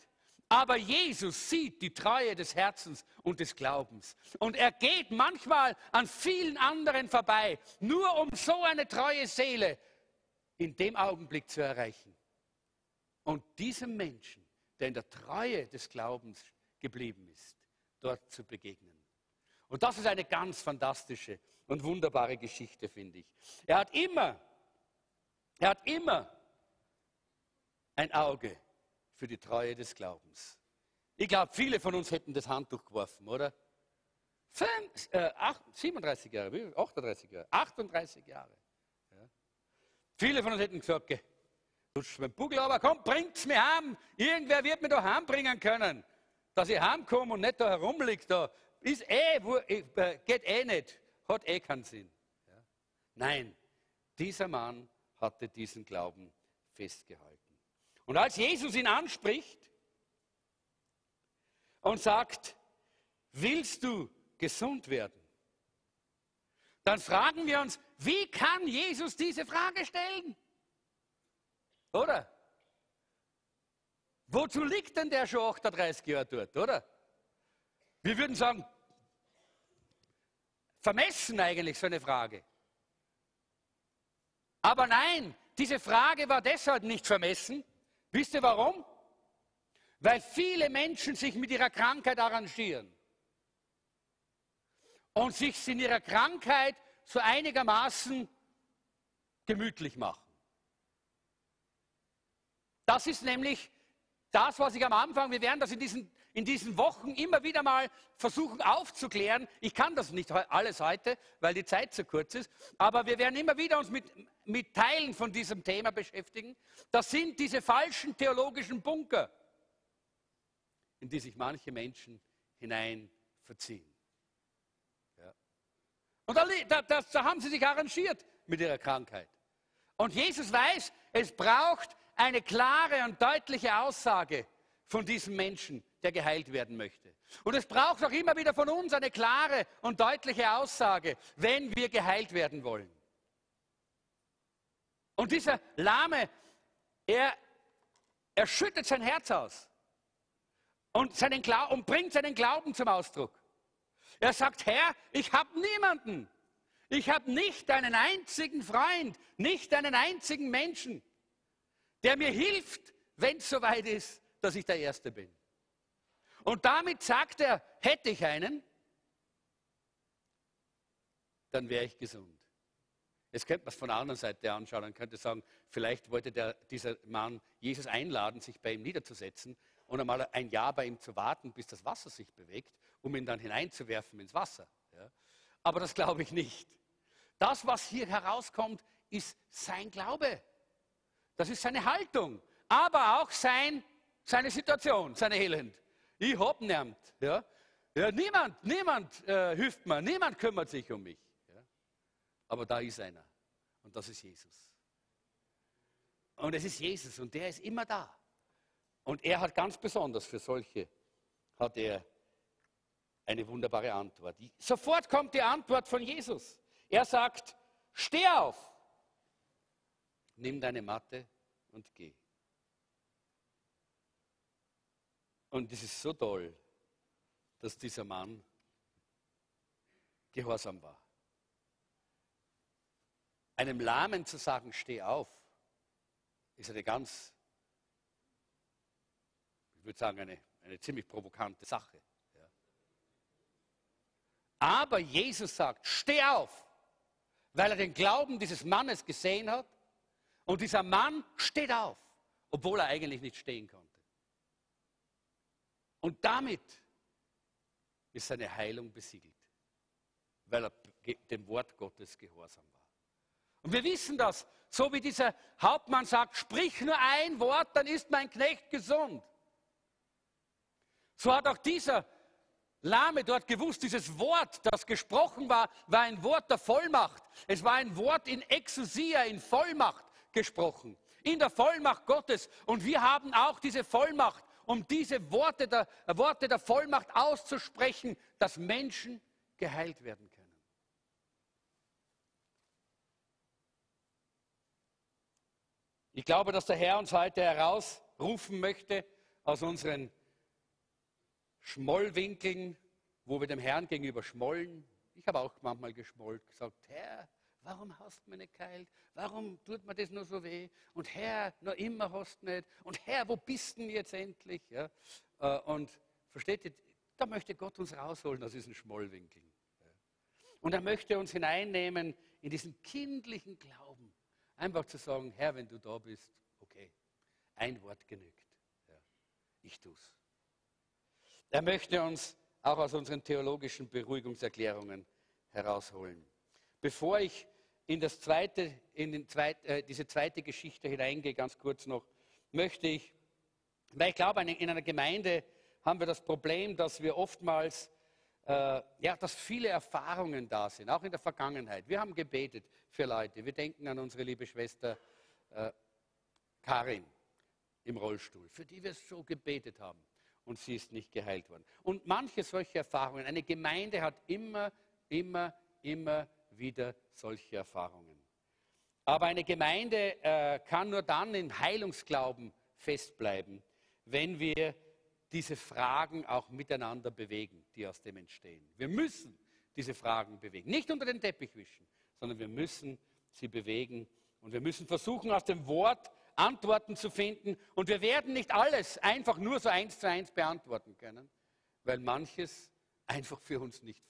Aber Jesus sieht die Treue des Herzens und des Glaubens. Und er geht manchmal an vielen anderen vorbei, nur um so eine treue Seele in dem Augenblick zu erreichen. Und diesem Menschen der in der Treue des Glaubens geblieben ist, dort zu begegnen. Und das ist eine ganz fantastische und wunderbare Geschichte, finde ich. Er hat immer, er hat immer ein Auge für die Treue des Glaubens. Ich glaube, viele von uns hätten das Handtuch geworfen, oder? Fünf, äh, acht, 37 Jahre, 38 Jahre, 38 Jahre. Ja. Viele von uns hätten gesagt, lutsch mein Bugel, aber komm, bringt's mir heim. Irgendwer wird mir da heimbringen können. Dass ich heimkomme und nicht da herumliegt, da ist eh, äh, geht eh nicht, hat eh keinen Sinn. Ja. Nein, dieser Mann hatte diesen Glauben festgehalten. Und als Jesus ihn anspricht und sagt, willst du gesund werden? Dann fragen wir uns, wie kann Jesus diese Frage stellen? Oder? Wozu liegt denn der schon 38 Jahre dort, oder? Wir würden sagen, vermessen eigentlich so eine Frage. Aber nein, diese Frage war deshalb nicht vermessen. Wisst ihr warum? Weil viele Menschen sich mit ihrer Krankheit arrangieren und sich in ihrer Krankheit so einigermaßen gemütlich machen. Das ist nämlich das, was ich am Anfang, wir werden das in diesen, in diesen Wochen immer wieder mal versuchen aufzuklären. Ich kann das nicht alles heute, weil die Zeit zu kurz ist, aber wir werden immer wieder uns mit, mit Teilen von diesem Thema beschäftigen. Das sind diese falschen theologischen Bunker, in die sich manche Menschen hinein verziehen. Und da, da, da haben sie sich arrangiert mit ihrer Krankheit. Und Jesus weiß, es braucht eine klare und deutliche Aussage von diesem Menschen, der geheilt werden möchte. Und es braucht auch immer wieder von uns eine klare und deutliche Aussage, wenn wir geheilt werden wollen. Und dieser Lahme, er, er schüttet sein Herz aus und, seinen und bringt seinen Glauben zum Ausdruck. Er sagt, Herr, ich habe niemanden. Ich habe nicht einen einzigen Freund, nicht einen einzigen Menschen der mir hilft, wenn es soweit ist, dass ich der Erste bin. Und damit sagt er, hätte ich einen, dann wäre ich gesund. Jetzt könnte man es von der anderen Seite anschauen. Man könnte sagen, vielleicht wollte der, dieser Mann Jesus einladen, sich bei ihm niederzusetzen und einmal ein Jahr bei ihm zu warten, bis das Wasser sich bewegt, um ihn dann hineinzuwerfen ins Wasser. Ja. Aber das glaube ich nicht. Das, was hier herauskommt, ist sein Glaube. Das ist seine Haltung, aber auch sein, seine Situation, sein Elend. Ich hab niemand. Ja? Ja, niemand, niemand äh, hilft mir, niemand kümmert sich um mich. Ja? Aber da ist einer und das ist Jesus. Und es ist Jesus und der ist immer da. Und er hat ganz besonders für solche, hat er eine wunderbare Antwort. Sofort kommt die Antwort von Jesus. Er sagt, steh auf nimm deine Matte und geh. Und es ist so toll, dass dieser Mann gehorsam war. Einem Lahmen zu sagen, steh auf, ist eine ganz, ich würde sagen, eine, eine ziemlich provokante Sache. Ja. Aber Jesus sagt, steh auf, weil er den Glauben dieses Mannes gesehen hat und dieser Mann steht auf, obwohl er eigentlich nicht stehen konnte. Und damit ist seine Heilung besiegelt, weil er dem Wort Gottes gehorsam war. Und wir wissen das, so wie dieser Hauptmann sagt, sprich nur ein Wort, dann ist mein Knecht gesund. So hat auch dieser Lahme dort gewusst, dieses Wort, das gesprochen war, war ein Wort der Vollmacht. Es war ein Wort in Exousia, in Vollmacht gesprochen. In der Vollmacht Gottes. Und wir haben auch diese Vollmacht, um diese Worte der, Worte der Vollmacht auszusprechen, dass Menschen geheilt werden können. Ich glaube, dass der Herr uns heute herausrufen möchte aus unseren Schmollwinkeln, wo wir dem Herrn gegenüber schmollen. Ich habe auch manchmal geschmollt, gesagt, Herr, Warum hast du mich nicht geheilt? Warum tut mir das nur so weh? Und Herr, noch immer hast du nicht. Und Herr, wo bist du denn jetzt endlich? Ja? Äh, und versteht ihr, da möchte Gott uns rausholen aus diesen Schmollwinkeln. Und er möchte uns hineinnehmen in diesen kindlichen Glauben. Einfach zu sagen, Herr, wenn du da bist, okay, ein Wort genügt. Ja, ich tu's. Er möchte uns auch aus unseren theologischen Beruhigungserklärungen herausholen. Bevor ich in, das zweite, in zweit, äh, diese zweite Geschichte hineingehe, ganz kurz noch, möchte ich, weil ich glaube, in einer Gemeinde haben wir das Problem, dass wir oftmals, äh, ja, dass viele Erfahrungen da sind, auch in der Vergangenheit. Wir haben gebetet für Leute. Wir denken an unsere liebe Schwester äh, Karin im Rollstuhl, für die wir so gebetet haben und sie ist nicht geheilt worden. Und manche solche Erfahrungen. Eine Gemeinde hat immer, immer, immer wieder solche Erfahrungen. Aber eine Gemeinde äh, kann nur dann im Heilungsglauben festbleiben, wenn wir diese Fragen auch miteinander bewegen, die aus dem entstehen. Wir müssen diese Fragen bewegen. Nicht unter den Teppich wischen, sondern wir müssen sie bewegen und wir müssen versuchen, aus dem Wort Antworten zu finden. Und wir werden nicht alles einfach nur so eins zu eins beantworten können, weil manches einfach für uns nicht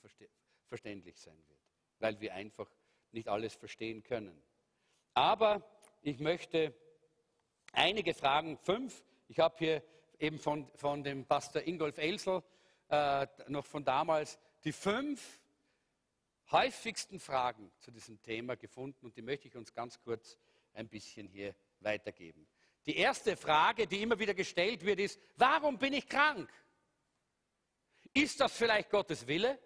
verständlich sein wird, weil wir einfach nicht alles verstehen können. Aber ich möchte einige Fragen, fünf, ich habe hier eben von, von dem Pastor Ingolf Elsel äh, noch von damals die fünf häufigsten Fragen zu diesem Thema gefunden und die möchte ich uns ganz kurz ein bisschen hier weitergeben. Die erste Frage, die immer wieder gestellt wird, ist, warum bin ich krank? Ist das vielleicht Gottes Wille?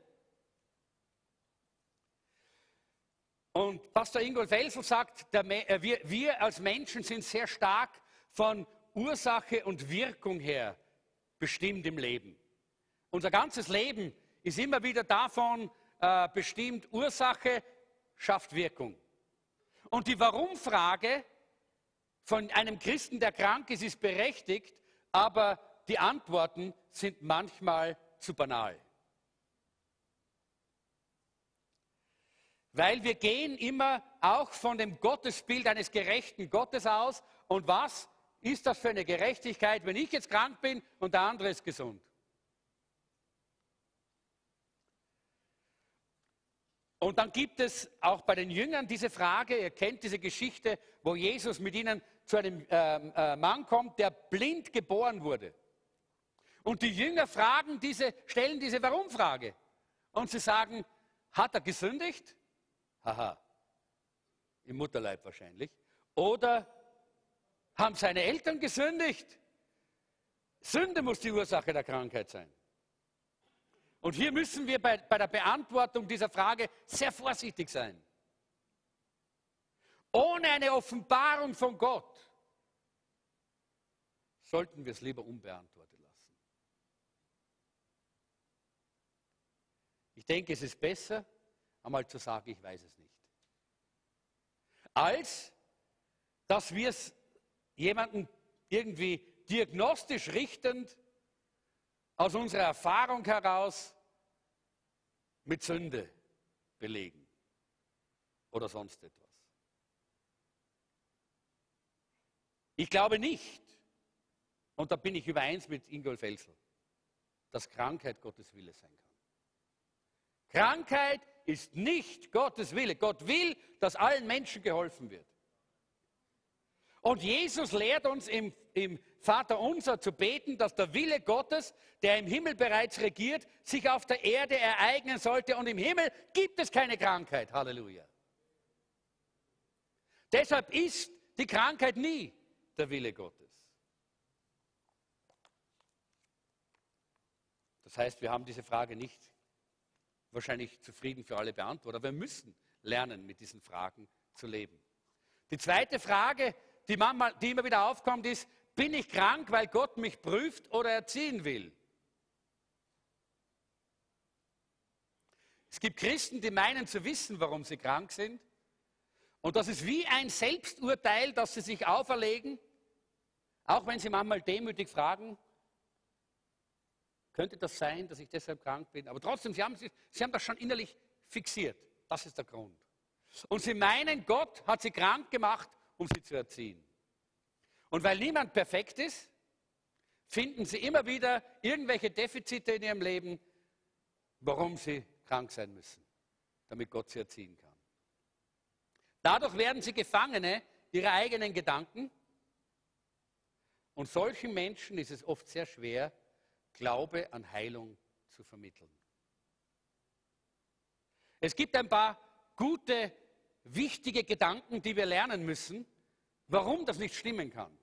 Und Pastor Ingolf Elsel sagt, der, äh, wir, wir als Menschen sind sehr stark von Ursache und Wirkung her bestimmt im Leben. Unser ganzes Leben ist immer wieder davon äh, bestimmt, Ursache schafft Wirkung. Und die Warum-Frage von einem Christen, der krank ist, ist berechtigt, aber die Antworten sind manchmal zu banal. Weil wir gehen immer auch von dem Gottesbild eines gerechten Gottes aus. Und was ist das für eine Gerechtigkeit, wenn ich jetzt krank bin und der andere ist gesund? Und dann gibt es auch bei den Jüngern diese Frage, ihr kennt diese Geschichte, wo Jesus mit ihnen zu einem ähm, äh, Mann kommt, der blind geboren wurde. Und die Jünger fragen diese, stellen diese Warum-Frage. Und sie sagen, hat er gesündigt? Haha, im Mutterleib wahrscheinlich. Oder haben seine Eltern gesündigt? Sünde muss die Ursache der Krankheit sein. Und hier müssen wir bei, bei der Beantwortung dieser Frage sehr vorsichtig sein. Ohne eine Offenbarung von Gott sollten wir es lieber unbeantwortet lassen. Ich denke, es ist besser, einmal zu sagen, ich weiß es nicht. Als dass wir es jemanden irgendwie diagnostisch richtend aus unserer Erfahrung heraus mit Sünde belegen oder sonst etwas. Ich glaube nicht, und da bin ich übereins mit Ingolf Elsel, dass Krankheit Gottes Wille sein kann. Krankheit ist nicht Gottes Wille. Gott will, dass allen Menschen geholfen wird. Und Jesus lehrt uns im, im Vater unser zu beten, dass der Wille Gottes, der im Himmel bereits regiert, sich auf der Erde ereignen sollte. Und im Himmel gibt es keine Krankheit. Halleluja. Deshalb ist die Krankheit nie der Wille Gottes. Das heißt, wir haben diese Frage nicht wahrscheinlich zufrieden für alle beantwortet, aber wir müssen lernen, mit diesen Fragen zu leben. Die zweite Frage, die, manchmal, die immer wieder aufkommt, ist, bin ich krank, weil Gott mich prüft oder erziehen will? Es gibt Christen, die meinen zu wissen, warum sie krank sind. Und das ist wie ein Selbsturteil, das sie sich auferlegen, auch wenn sie manchmal demütig fragen, könnte das sein, dass ich deshalb krank bin? Aber trotzdem, sie haben, sie haben das schon innerlich fixiert. Das ist der Grund. Und sie meinen, Gott hat sie krank gemacht, um sie zu erziehen. Und weil niemand perfekt ist, finden sie immer wieder irgendwelche Defizite in ihrem Leben, warum sie krank sein müssen. damit Gott sie erziehen kann. Dadurch werden sie Gefangene ihrer eigenen Gedanken. Und solchen Menschen ist es oft sehr schwer, Glaube an Heilung zu vermitteln. Es gibt ein paar gute, wichtige Gedanken, die wir lernen müssen, warum das nicht stimmen kann.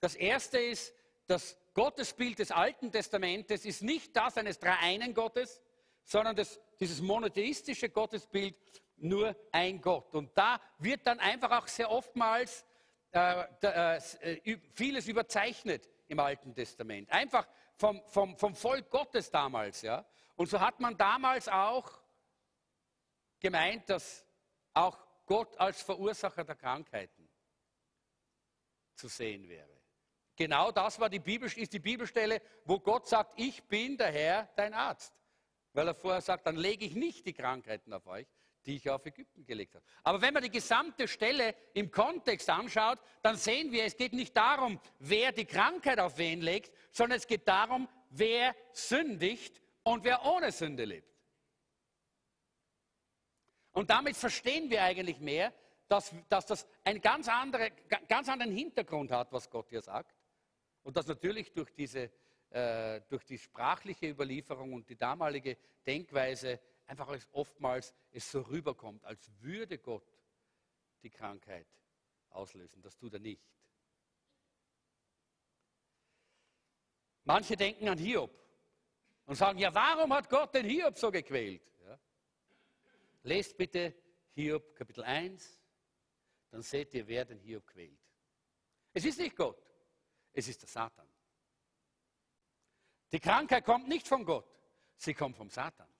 Das erste ist, das Gottesbild des Alten Testamentes ist nicht das eines Dreieinen Gottes, sondern das, dieses monotheistische Gottesbild nur ein Gott. Und da wird dann einfach auch sehr oftmals äh, äh, vieles überzeichnet im Alten Testament. Einfach vom, vom, vom Volk Gottes damals. Ja? Und so hat man damals auch gemeint, dass auch Gott als Verursacher der Krankheiten zu sehen wäre. Genau das war die Bibel, ist die Bibelstelle, wo Gott sagt, ich bin der Herr, dein Arzt. Weil er vorher sagt, dann lege ich nicht die Krankheiten auf euch, die ich auf Ägypten gelegt habe. Aber wenn man die gesamte Stelle im Kontext anschaut, dann sehen wir, es geht nicht darum, wer die Krankheit auf wen legt, sondern es geht darum, wer sündigt und wer ohne Sünde lebt. Und damit verstehen wir eigentlich mehr, dass, dass das einen ganz, andere, ganz anderen Hintergrund hat, was Gott hier sagt. Und dass natürlich durch, diese, äh, durch die sprachliche Überlieferung und die damalige Denkweise einfach als oftmals es so rüberkommt, als würde Gott die Krankheit auslösen. Das tut er nicht. Manche denken an Hiob und sagen, ja, warum hat Gott den Hiob so gequält? Ja. Lest bitte Hiob Kapitel 1, dann seht ihr, wer den Hiob quält. Es ist nicht Gott, es ist der Satan. Die Krankheit kommt nicht von Gott, sie kommt vom Satan.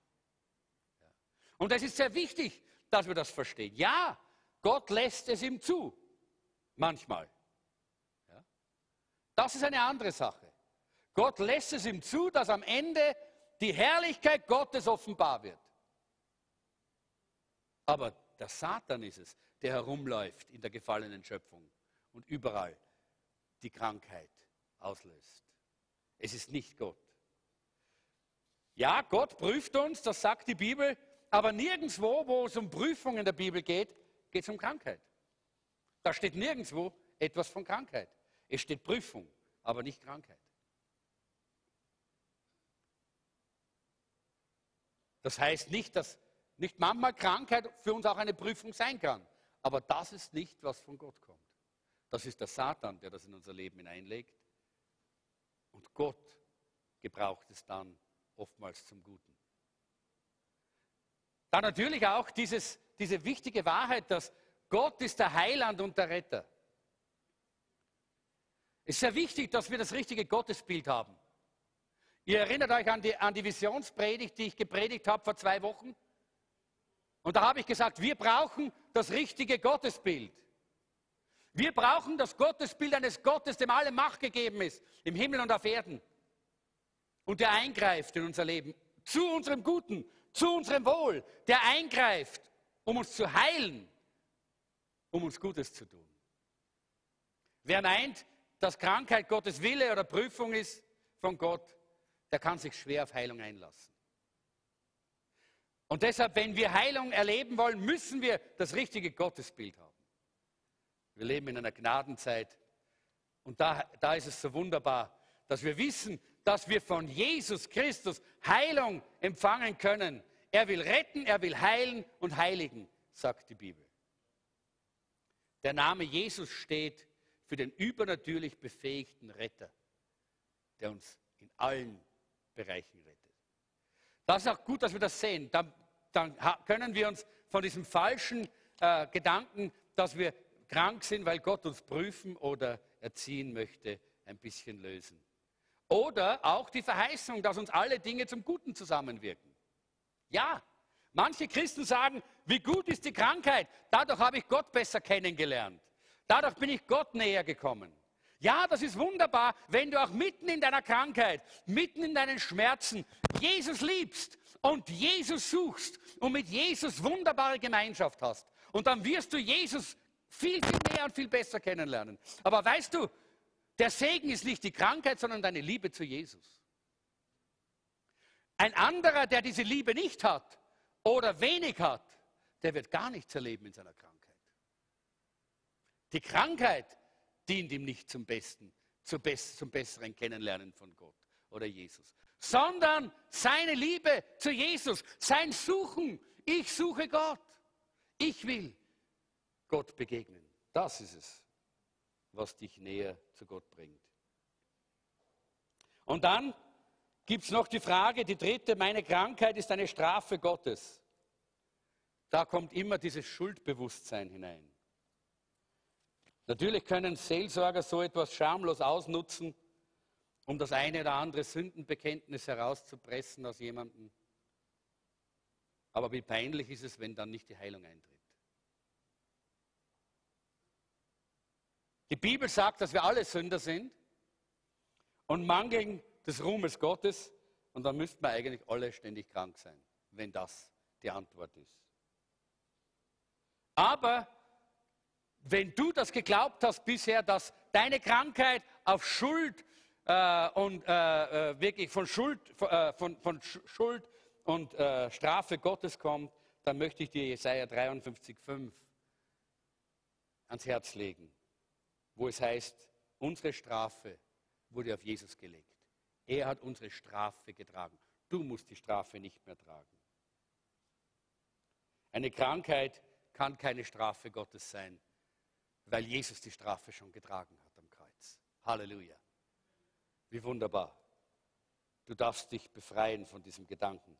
Und es ist sehr wichtig, dass wir das verstehen. Ja, Gott lässt es ihm zu. Manchmal. Ja? Das ist eine andere Sache. Gott lässt es ihm zu, dass am Ende die Herrlichkeit Gottes offenbar wird. Aber der Satan ist es, der herumläuft in der gefallenen Schöpfung und überall die Krankheit auslöst. Es ist nicht Gott. Ja, Gott prüft uns, das sagt die Bibel, aber nirgendwo, wo es um Prüfung in der Bibel geht, geht es um Krankheit. Da steht nirgendwo etwas von Krankheit. Es steht Prüfung, aber nicht Krankheit. Das heißt nicht, dass nicht manchmal Krankheit für uns auch eine Prüfung sein kann. Aber das ist nicht, was von Gott kommt. Das ist der Satan, der das in unser Leben hineinlegt. Und Gott gebraucht es dann oftmals zum Guten. Dann natürlich auch dieses, diese wichtige Wahrheit, dass Gott ist der Heiland und der Retter. Es ist sehr wichtig, dass wir das richtige Gottesbild haben. Ihr erinnert euch an die, an die Visionspredigt, die ich gepredigt habe vor zwei Wochen? Und da habe ich gesagt, wir brauchen das richtige Gottesbild. Wir brauchen das Gottesbild eines Gottes, dem alle Macht gegeben ist, im Himmel und auf Erden. Und der eingreift in unser Leben, zu unserem Guten, zu unserem Wohl, der eingreift, um uns zu heilen, um uns Gutes zu tun. Wer meint, dass Krankheit Gottes Wille oder Prüfung ist von Gott, der kann sich schwer auf Heilung einlassen. Und deshalb, wenn wir Heilung erleben wollen, müssen wir das richtige Gottesbild haben. Wir leben in einer Gnadenzeit und da, da ist es so wunderbar, dass wir wissen, dass wir von Jesus Christus Heilung empfangen können. Er will retten, er will heilen und heiligen, sagt die Bibel. Der Name Jesus steht für den übernatürlich befähigten Retter, der uns in allen Bereichen rettet. Das ist auch gut, dass wir das sehen. Dann, dann können wir uns von diesem falschen äh, Gedanken, dass wir krank sind, weil Gott uns prüfen oder erziehen möchte, ein bisschen lösen. Oder auch die Verheißung, dass uns alle Dinge zum Guten zusammenwirken. Ja, manche Christen sagen, wie gut ist die Krankheit? Dadurch habe ich Gott besser kennengelernt. Dadurch bin ich Gott näher gekommen. Ja, das ist wunderbar, wenn du auch mitten in deiner Krankheit, mitten in deinen Schmerzen Jesus liebst und Jesus suchst und mit Jesus wunderbare Gemeinschaft hast. Und dann wirst du Jesus viel, viel näher und viel besser kennenlernen. Aber weißt du, der Segen ist nicht die Krankheit, sondern deine Liebe zu Jesus. Ein anderer, der diese Liebe nicht hat, oder wenig hat, der wird gar nichts erleben in seiner Krankheit. Die Krankheit dient ihm nicht zum Besten, zum besseren Kennenlernen von Gott oder Jesus, sondern seine Liebe zu Jesus, sein Suchen. Ich suche Gott. Ich will Gott begegnen. Das ist es, was dich näher zu Gott bringt. Und dann gibt es noch die Frage, die dritte, meine Krankheit ist eine Strafe Gottes. Da kommt immer dieses Schuldbewusstsein hinein. Natürlich können Seelsorger so etwas schamlos ausnutzen, um das eine oder andere Sündenbekenntnis herauszupressen aus jemandem. Aber wie peinlich ist es, wenn dann nicht die Heilung eintritt. Die Bibel sagt, dass wir alle Sünder sind und mangeln des Ruhmes Gottes. Und dann müssten wir eigentlich alle ständig krank sein, wenn das die Antwort ist. Aber wenn du das geglaubt hast bisher, dass deine Krankheit auf Schuld äh, und äh, äh wirklich von Schuld, äh, von, von Schuld und äh, Strafe Gottes kommt, dann möchte ich dir Jesaja 53,5 ans Herz legen, wo es heißt, unsere Strafe wurde auf Jesus gelegt. Er hat unsere Strafe getragen. Du musst die Strafe nicht mehr tragen. Eine Krankheit kann keine Strafe Gottes sein, weil Jesus die Strafe schon getragen hat am Kreuz. Halleluja. Wie wunderbar. Du darfst dich befreien von diesem Gedanken.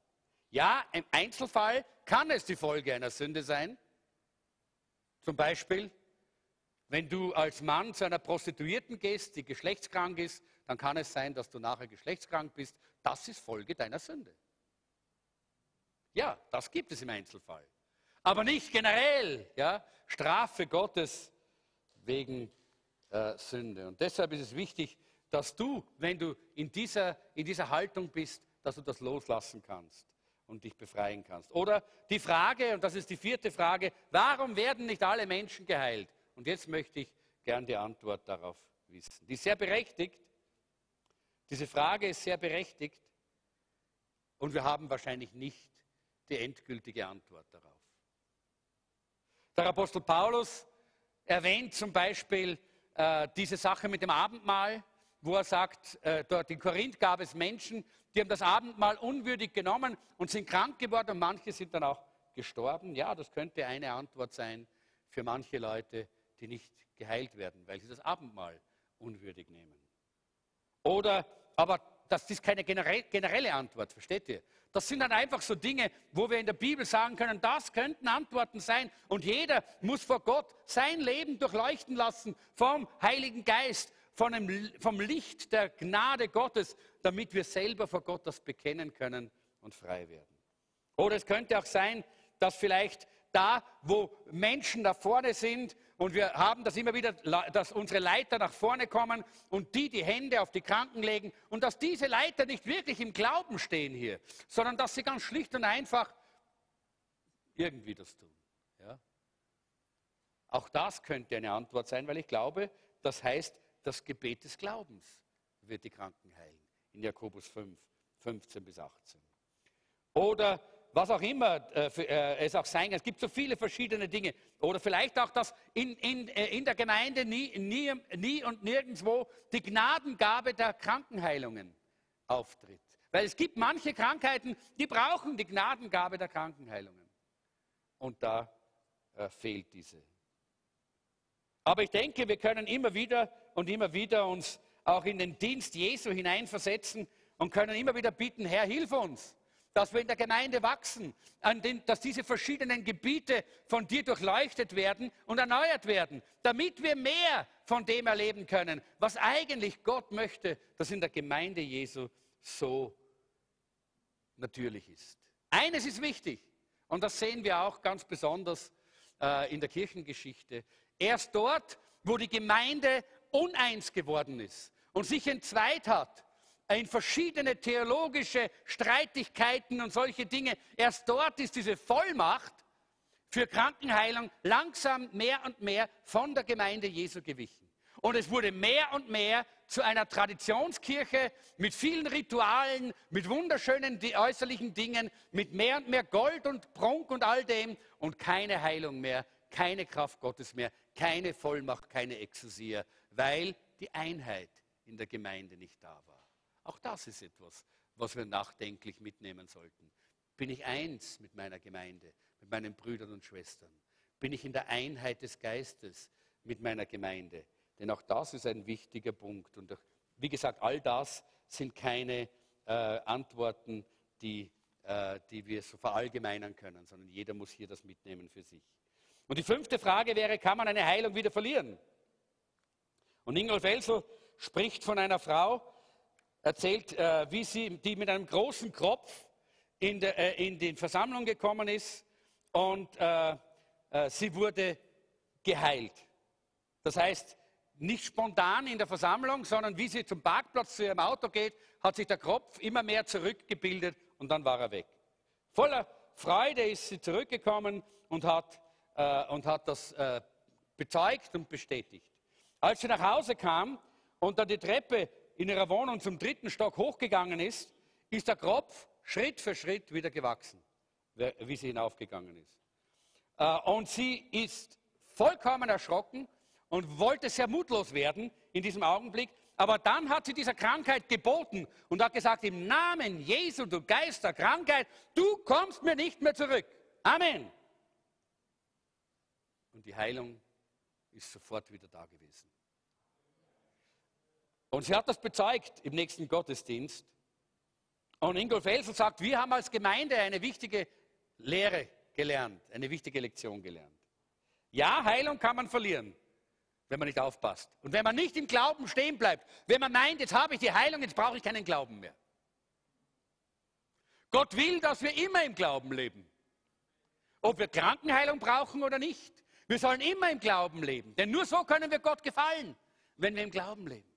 Ja, im Einzelfall kann es die Folge einer Sünde sein. Zum Beispiel, wenn du als Mann zu einer Prostituierten gehst, die geschlechtskrank ist, dann kann es sein, dass du nachher geschlechtskrank bist. Das ist Folge deiner Sünde. Ja, das gibt es im Einzelfall. Aber nicht generell. Ja? Strafe Gottes wegen äh, Sünde. Und deshalb ist es wichtig, dass du, wenn du in dieser, in dieser Haltung bist, dass du das loslassen kannst und dich befreien kannst. Oder die Frage, und das ist die vierte Frage, warum werden nicht alle Menschen geheilt? Und jetzt möchte ich gern die Antwort darauf wissen. Die ist sehr berechtigt. Diese Frage ist sehr berechtigt und wir haben wahrscheinlich nicht die endgültige Antwort darauf. Der Apostel Paulus erwähnt zum Beispiel äh, diese Sache mit dem Abendmahl, wo er sagt, äh, dort in Korinth gab es Menschen, die haben das Abendmahl unwürdig genommen und sind krank geworden und manche sind dann auch gestorben. Ja, das könnte eine Antwort sein für manche Leute, die nicht geheilt werden, weil sie das Abendmahl unwürdig nehmen. Oder, aber das ist keine generelle Antwort, versteht ihr? Das sind dann einfach so Dinge, wo wir in der Bibel sagen können, das könnten Antworten sein. Und jeder muss vor Gott sein Leben durchleuchten lassen vom Heiligen Geist, vom Licht der Gnade Gottes, damit wir selber vor Gott das bekennen können und frei werden. Oder es könnte auch sein, dass vielleicht da, wo Menschen da vorne sind und wir haben das immer wieder, dass unsere Leiter nach vorne kommen und die die Hände auf die Kranken legen und dass diese Leiter nicht wirklich im Glauben stehen hier, sondern dass sie ganz schlicht und einfach irgendwie das tun. Ja? Auch das könnte eine Antwort sein, weil ich glaube, das heißt, das Gebet des Glaubens wird die Kranken heilen. In Jakobus 5, 15 bis 18. Oder was auch immer äh, äh, es auch sein kann. Es gibt so viele verschiedene Dinge. Oder vielleicht auch, dass in, in, äh, in der Gemeinde nie, nie, nie und nirgendwo die Gnadengabe der Krankenheilungen auftritt. Weil es gibt manche Krankheiten, die brauchen die Gnadengabe der Krankenheilungen. Und da äh, fehlt diese. Aber ich denke, wir können immer wieder und immer wieder uns auch in den Dienst Jesu hineinversetzen und können immer wieder bitten, Herr, hilf uns dass wir in der Gemeinde wachsen, den, dass diese verschiedenen Gebiete von dir durchleuchtet werden und erneuert werden, damit wir mehr von dem erleben können, was eigentlich Gott möchte, dass in der Gemeinde Jesu so natürlich ist. Eines ist wichtig, und das sehen wir auch ganz besonders äh, in der Kirchengeschichte. Erst dort, wo die Gemeinde uneins geworden ist und sich entzweit hat, in verschiedene theologische Streitigkeiten und solche Dinge. Erst dort ist diese Vollmacht für Krankenheilung langsam mehr und mehr von der Gemeinde Jesu gewichen. Und es wurde mehr und mehr zu einer Traditionskirche mit vielen Ritualen, mit wunderschönen äußerlichen Dingen, mit mehr und mehr Gold und Prunk und all dem und keine Heilung mehr, keine Kraft Gottes mehr, keine Vollmacht, keine Exousia, weil die Einheit in der Gemeinde nicht da war. Auch das ist etwas, was wir nachdenklich mitnehmen sollten. Bin ich eins mit meiner Gemeinde, mit meinen Brüdern und Schwestern? Bin ich in der Einheit des Geistes mit meiner Gemeinde? Denn auch das ist ein wichtiger Punkt. Und wie gesagt, all das sind keine äh, Antworten, die, äh, die wir so verallgemeinern können, sondern jeder muss hier das mitnehmen für sich. Und die fünfte Frage wäre, kann man eine Heilung wieder verlieren? Und Ingolf Elsel spricht von einer Frau, erzählt, äh, wie sie, die mit einem großen Kropf in, der, äh, in die Versammlung gekommen ist und äh, äh sie wurde geheilt. Das heißt, nicht spontan in der Versammlung, sondern wie sie zum Parkplatz zu ihrem Auto geht, hat sich der Kopf immer mehr zurückgebildet und dann war er weg. Voller Freude ist sie zurückgekommen und hat, äh, und hat das äh, bezeugt und bestätigt. Als sie nach Hause kam und dann die Treppe in ihrer Wohnung zum dritten Stock hochgegangen ist, ist der Kopf Schritt für Schritt wieder gewachsen, wie sie hinaufgegangen ist. Äh, und sie ist vollkommen erschrocken und wollte sehr mutlos werden in diesem Augenblick. Aber dann hat sie dieser Krankheit geboten und hat gesagt, im Namen Jesu, du Geist der Krankheit, du kommst mir nicht mehr zurück. Amen. Und die Heilung ist sofort wieder da gewesen. Und sie hat das bezeugt im nächsten Gottesdienst. Und Ingolf Elsel sagt, wir haben als Gemeinde eine wichtige Lehre gelernt, eine wichtige Lektion gelernt. Ja, Heilung kann man verlieren wenn man nicht aufpasst. Und wenn man nicht im Glauben stehen bleibt, wenn man meint, jetzt habe ich die Heilung, jetzt brauche ich keinen Glauben mehr. Gott will, dass wir immer im Glauben leben. Ob wir Krankenheilung brauchen oder nicht. Wir sollen immer im Glauben leben. Denn nur so können wir Gott gefallen, wenn wir im Glauben leben.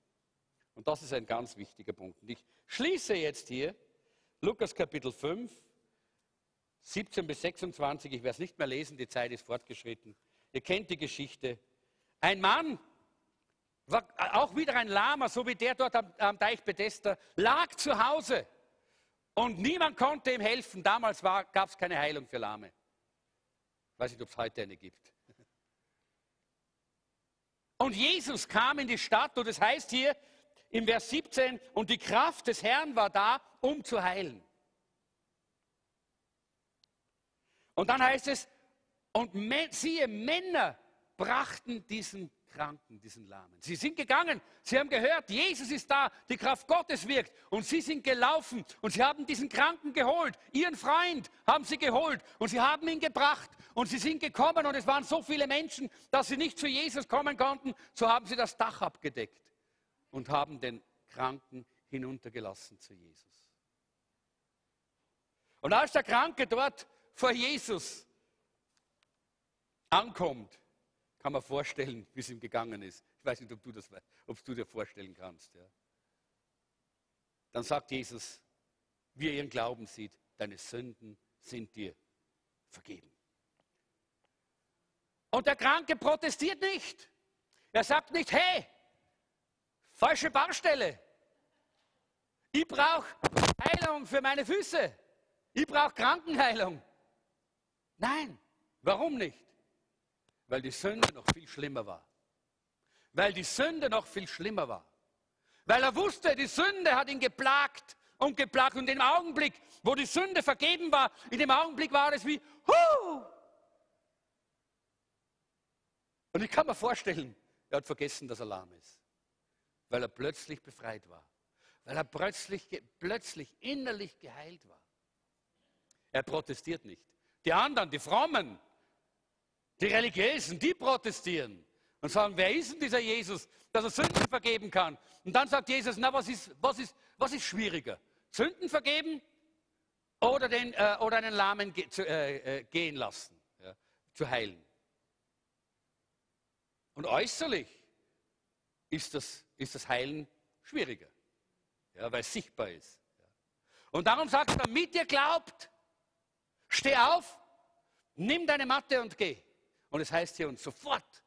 Und das ist ein ganz wichtiger Punkt. Und ich schließe jetzt hier Lukas Kapitel 5, 17 bis 26. Ich werde es nicht mehr lesen, die Zeit ist fortgeschritten. Ihr kennt die Geschichte. Ein Mann, war auch wieder ein Lama, so wie der dort am, am Teich Bethesda, lag zu Hause und niemand konnte ihm helfen. Damals gab es keine Heilung für Lahme. Ich weiß nicht, ob es heute eine gibt. Und Jesus kam in die Stadt und es heißt hier im Vers 17, und die Kraft des Herrn war da, um zu heilen. Und dann heißt es, und siehe, Männer brachten diesen Kranken, diesen Lahmen. Sie sind gegangen, sie haben gehört, Jesus ist da, die Kraft Gottes wirkt. Und sie sind gelaufen und sie haben diesen Kranken geholt. Ihren Freund haben sie geholt und sie haben ihn gebracht. Und sie sind gekommen und es waren so viele Menschen, dass sie nicht zu Jesus kommen konnten. So haben sie das Dach abgedeckt und haben den Kranken hinuntergelassen zu Jesus. Und als der Kranke dort vor Jesus ankommt, kann man vorstellen, wie es ihm gegangen ist. Ich weiß nicht, ob du, das, ob du dir vorstellen kannst. Ja. Dann sagt Jesus, wie er ihren Glauben sieht, deine Sünden sind dir vergeben. Und der Kranke protestiert nicht. Er sagt nicht, hey, falsche Baustelle. Ich brauche Heilung für meine Füße. Ich brauche Krankenheilung. Nein, warum nicht? Weil die Sünde noch viel schlimmer war. Weil die Sünde noch viel schlimmer war. Weil er wusste, die Sünde hat ihn geplagt und geplagt. Und im Augenblick, wo die Sünde vergeben war, in dem Augenblick war es wie, Hu! Und ich kann mir vorstellen, er hat vergessen, dass er lahm ist. Weil er plötzlich befreit war. Weil er plötzlich, plötzlich innerlich geheilt war. Er protestiert nicht. Die anderen, die Frommen, die Religiösen, die protestieren und sagen, wer ist denn dieser Jesus, dass er Sünden vergeben kann? Und dann sagt Jesus, na, was ist, was ist, was ist schwieriger? Sünden vergeben oder, den, äh, oder einen Lahmen ge zu, äh, äh, gehen lassen, ja, zu heilen? Und äußerlich ist das, ist das Heilen schwieriger, ja, weil es sichtbar ist. Und darum sagt er, damit ihr glaubt, steh auf, nimm deine Matte und geh. Und es heißt hier, und sofort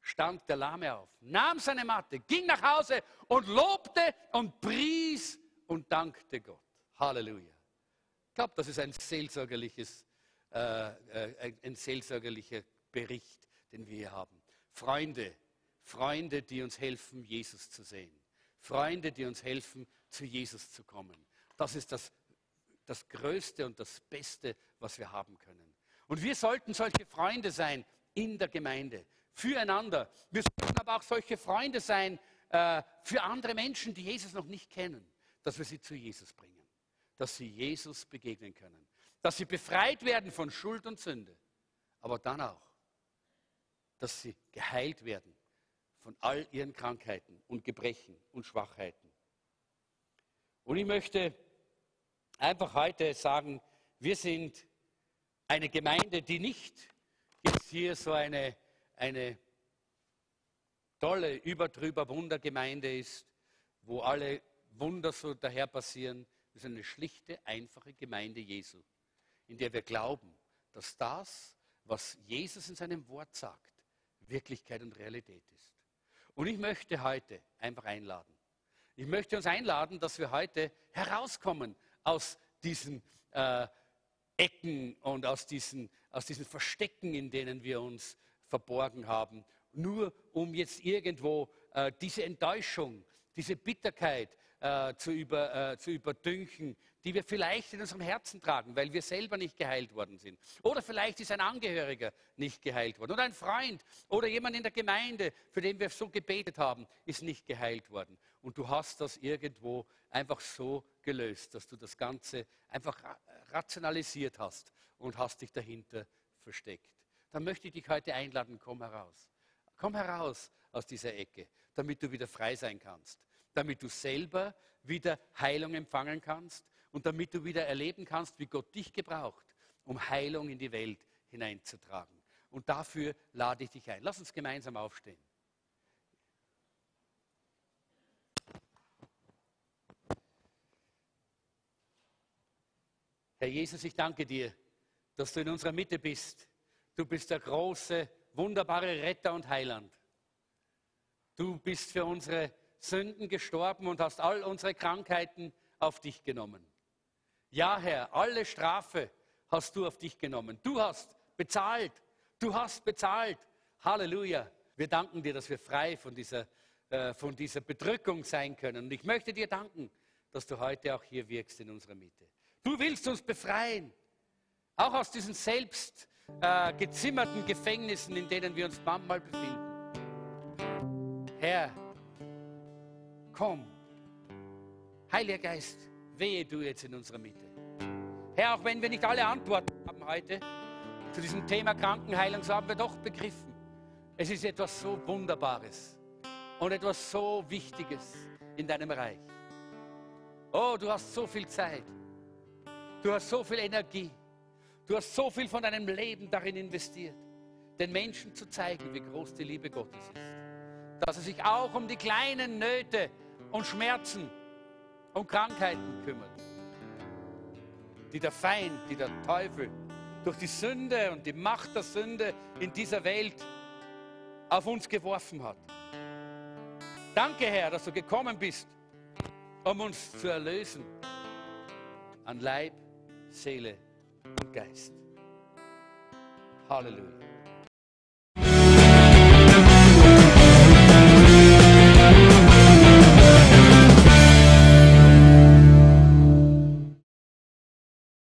stand der Lahme auf, nahm seine Matte, ging nach Hause und lobte und pries und dankte Gott. Halleluja. Ich glaube, das ist ein seelsorgerliches, äh, äh, ein seelsorgerlicher Bericht, den wir hier haben. Freunde, Freunde, die uns helfen, Jesus zu sehen. Freunde, die uns helfen, zu Jesus zu kommen. Das ist das, das Größte und das Beste, was wir haben können. Und wir sollten solche Freunde sein in der Gemeinde, füreinander. Wir sollten aber auch solche Freunde sein äh, für andere Menschen, die Jesus noch nicht kennen, dass wir sie zu Jesus bringen, dass sie Jesus begegnen können, dass sie befreit werden von Schuld und Sünde, aber dann auch, dass sie geheilt werden von all ihren Krankheiten und Gebrechen und Schwachheiten. Und ich möchte einfach heute sagen, wir sind eine Gemeinde, die nicht jetzt hier so eine, eine tolle, überdrüber Wundergemeinde ist, wo alle Wunder so daher passieren. Wir sind eine schlichte, einfache Gemeinde Jesu, in der wir glauben, dass das, was Jesus in seinem Wort sagt, Wirklichkeit und Realität ist. Und ich möchte heute einfach einladen. Ich möchte uns einladen, dass wir heute herauskommen aus diesen äh, Ecken und aus diesen, aus diesen Verstecken, in denen wir uns verborgen haben, nur um jetzt irgendwo äh, diese Enttäuschung, diese Bitterkeit äh, zu, über, äh, zu überdünken, die wir vielleicht in unserem Herzen tragen, weil wir selber nicht geheilt worden sind. Oder vielleicht ist ein Angehöriger nicht geheilt worden. Oder ein Freund oder jemand in der Gemeinde, für den wir so gebetet haben, ist nicht geheilt worden. Und du hast das irgendwo einfach so gelöst, dass du das Ganze einfach rationalisiert hast und hast dich dahinter versteckt. Dann möchte ich dich heute einladen, komm heraus. Komm heraus aus dieser Ecke, damit du wieder frei sein kannst damit du selber wieder Heilung empfangen kannst und damit du wieder erleben kannst, wie Gott dich gebraucht, um Heilung in die Welt hineinzutragen. Und dafür lade ich dich ein. Lass uns gemeinsam aufstehen. Herr Jesus, ich danke dir, dass du in unserer Mitte bist. Du bist der große, wunderbare Retter und Heiland. Du bist für unsere Sünden gestorben und hast all unsere Krankheiten auf dich genommen. Ja, Herr, alle Strafe hast du auf dich genommen. Du hast bezahlt. Du hast bezahlt. Halleluja. Wir danken dir, dass wir frei von dieser, äh, von dieser Bedrückung sein können. Und ich möchte dir danken, dass du heute auch hier wirkst in unserer Mitte. Du willst uns befreien, auch aus diesen selbst äh, gezimmerten Gefängnissen, in denen wir uns manchmal befinden. Herr, komm. Heiliger Geist, wehe du jetzt in unserer Mitte. Herr, auch wenn wir nicht alle Antworten haben heute zu diesem Thema Krankenheilung, so haben wir doch begriffen, es ist etwas so Wunderbares und etwas so Wichtiges in deinem Reich. Oh, du hast so viel Zeit. Du hast so viel Energie. Du hast so viel von deinem Leben darin investiert, den Menschen zu zeigen, wie groß die Liebe Gottes ist. Dass er sich auch um die kleinen Nöte und Schmerzen und Krankheiten kümmert, die der Feind, die der Teufel durch die Sünde und die Macht der Sünde in dieser Welt auf uns geworfen hat. Danke, Herr, dass du gekommen bist, um uns zu erlösen an Leib, Seele und Geist. Halleluja.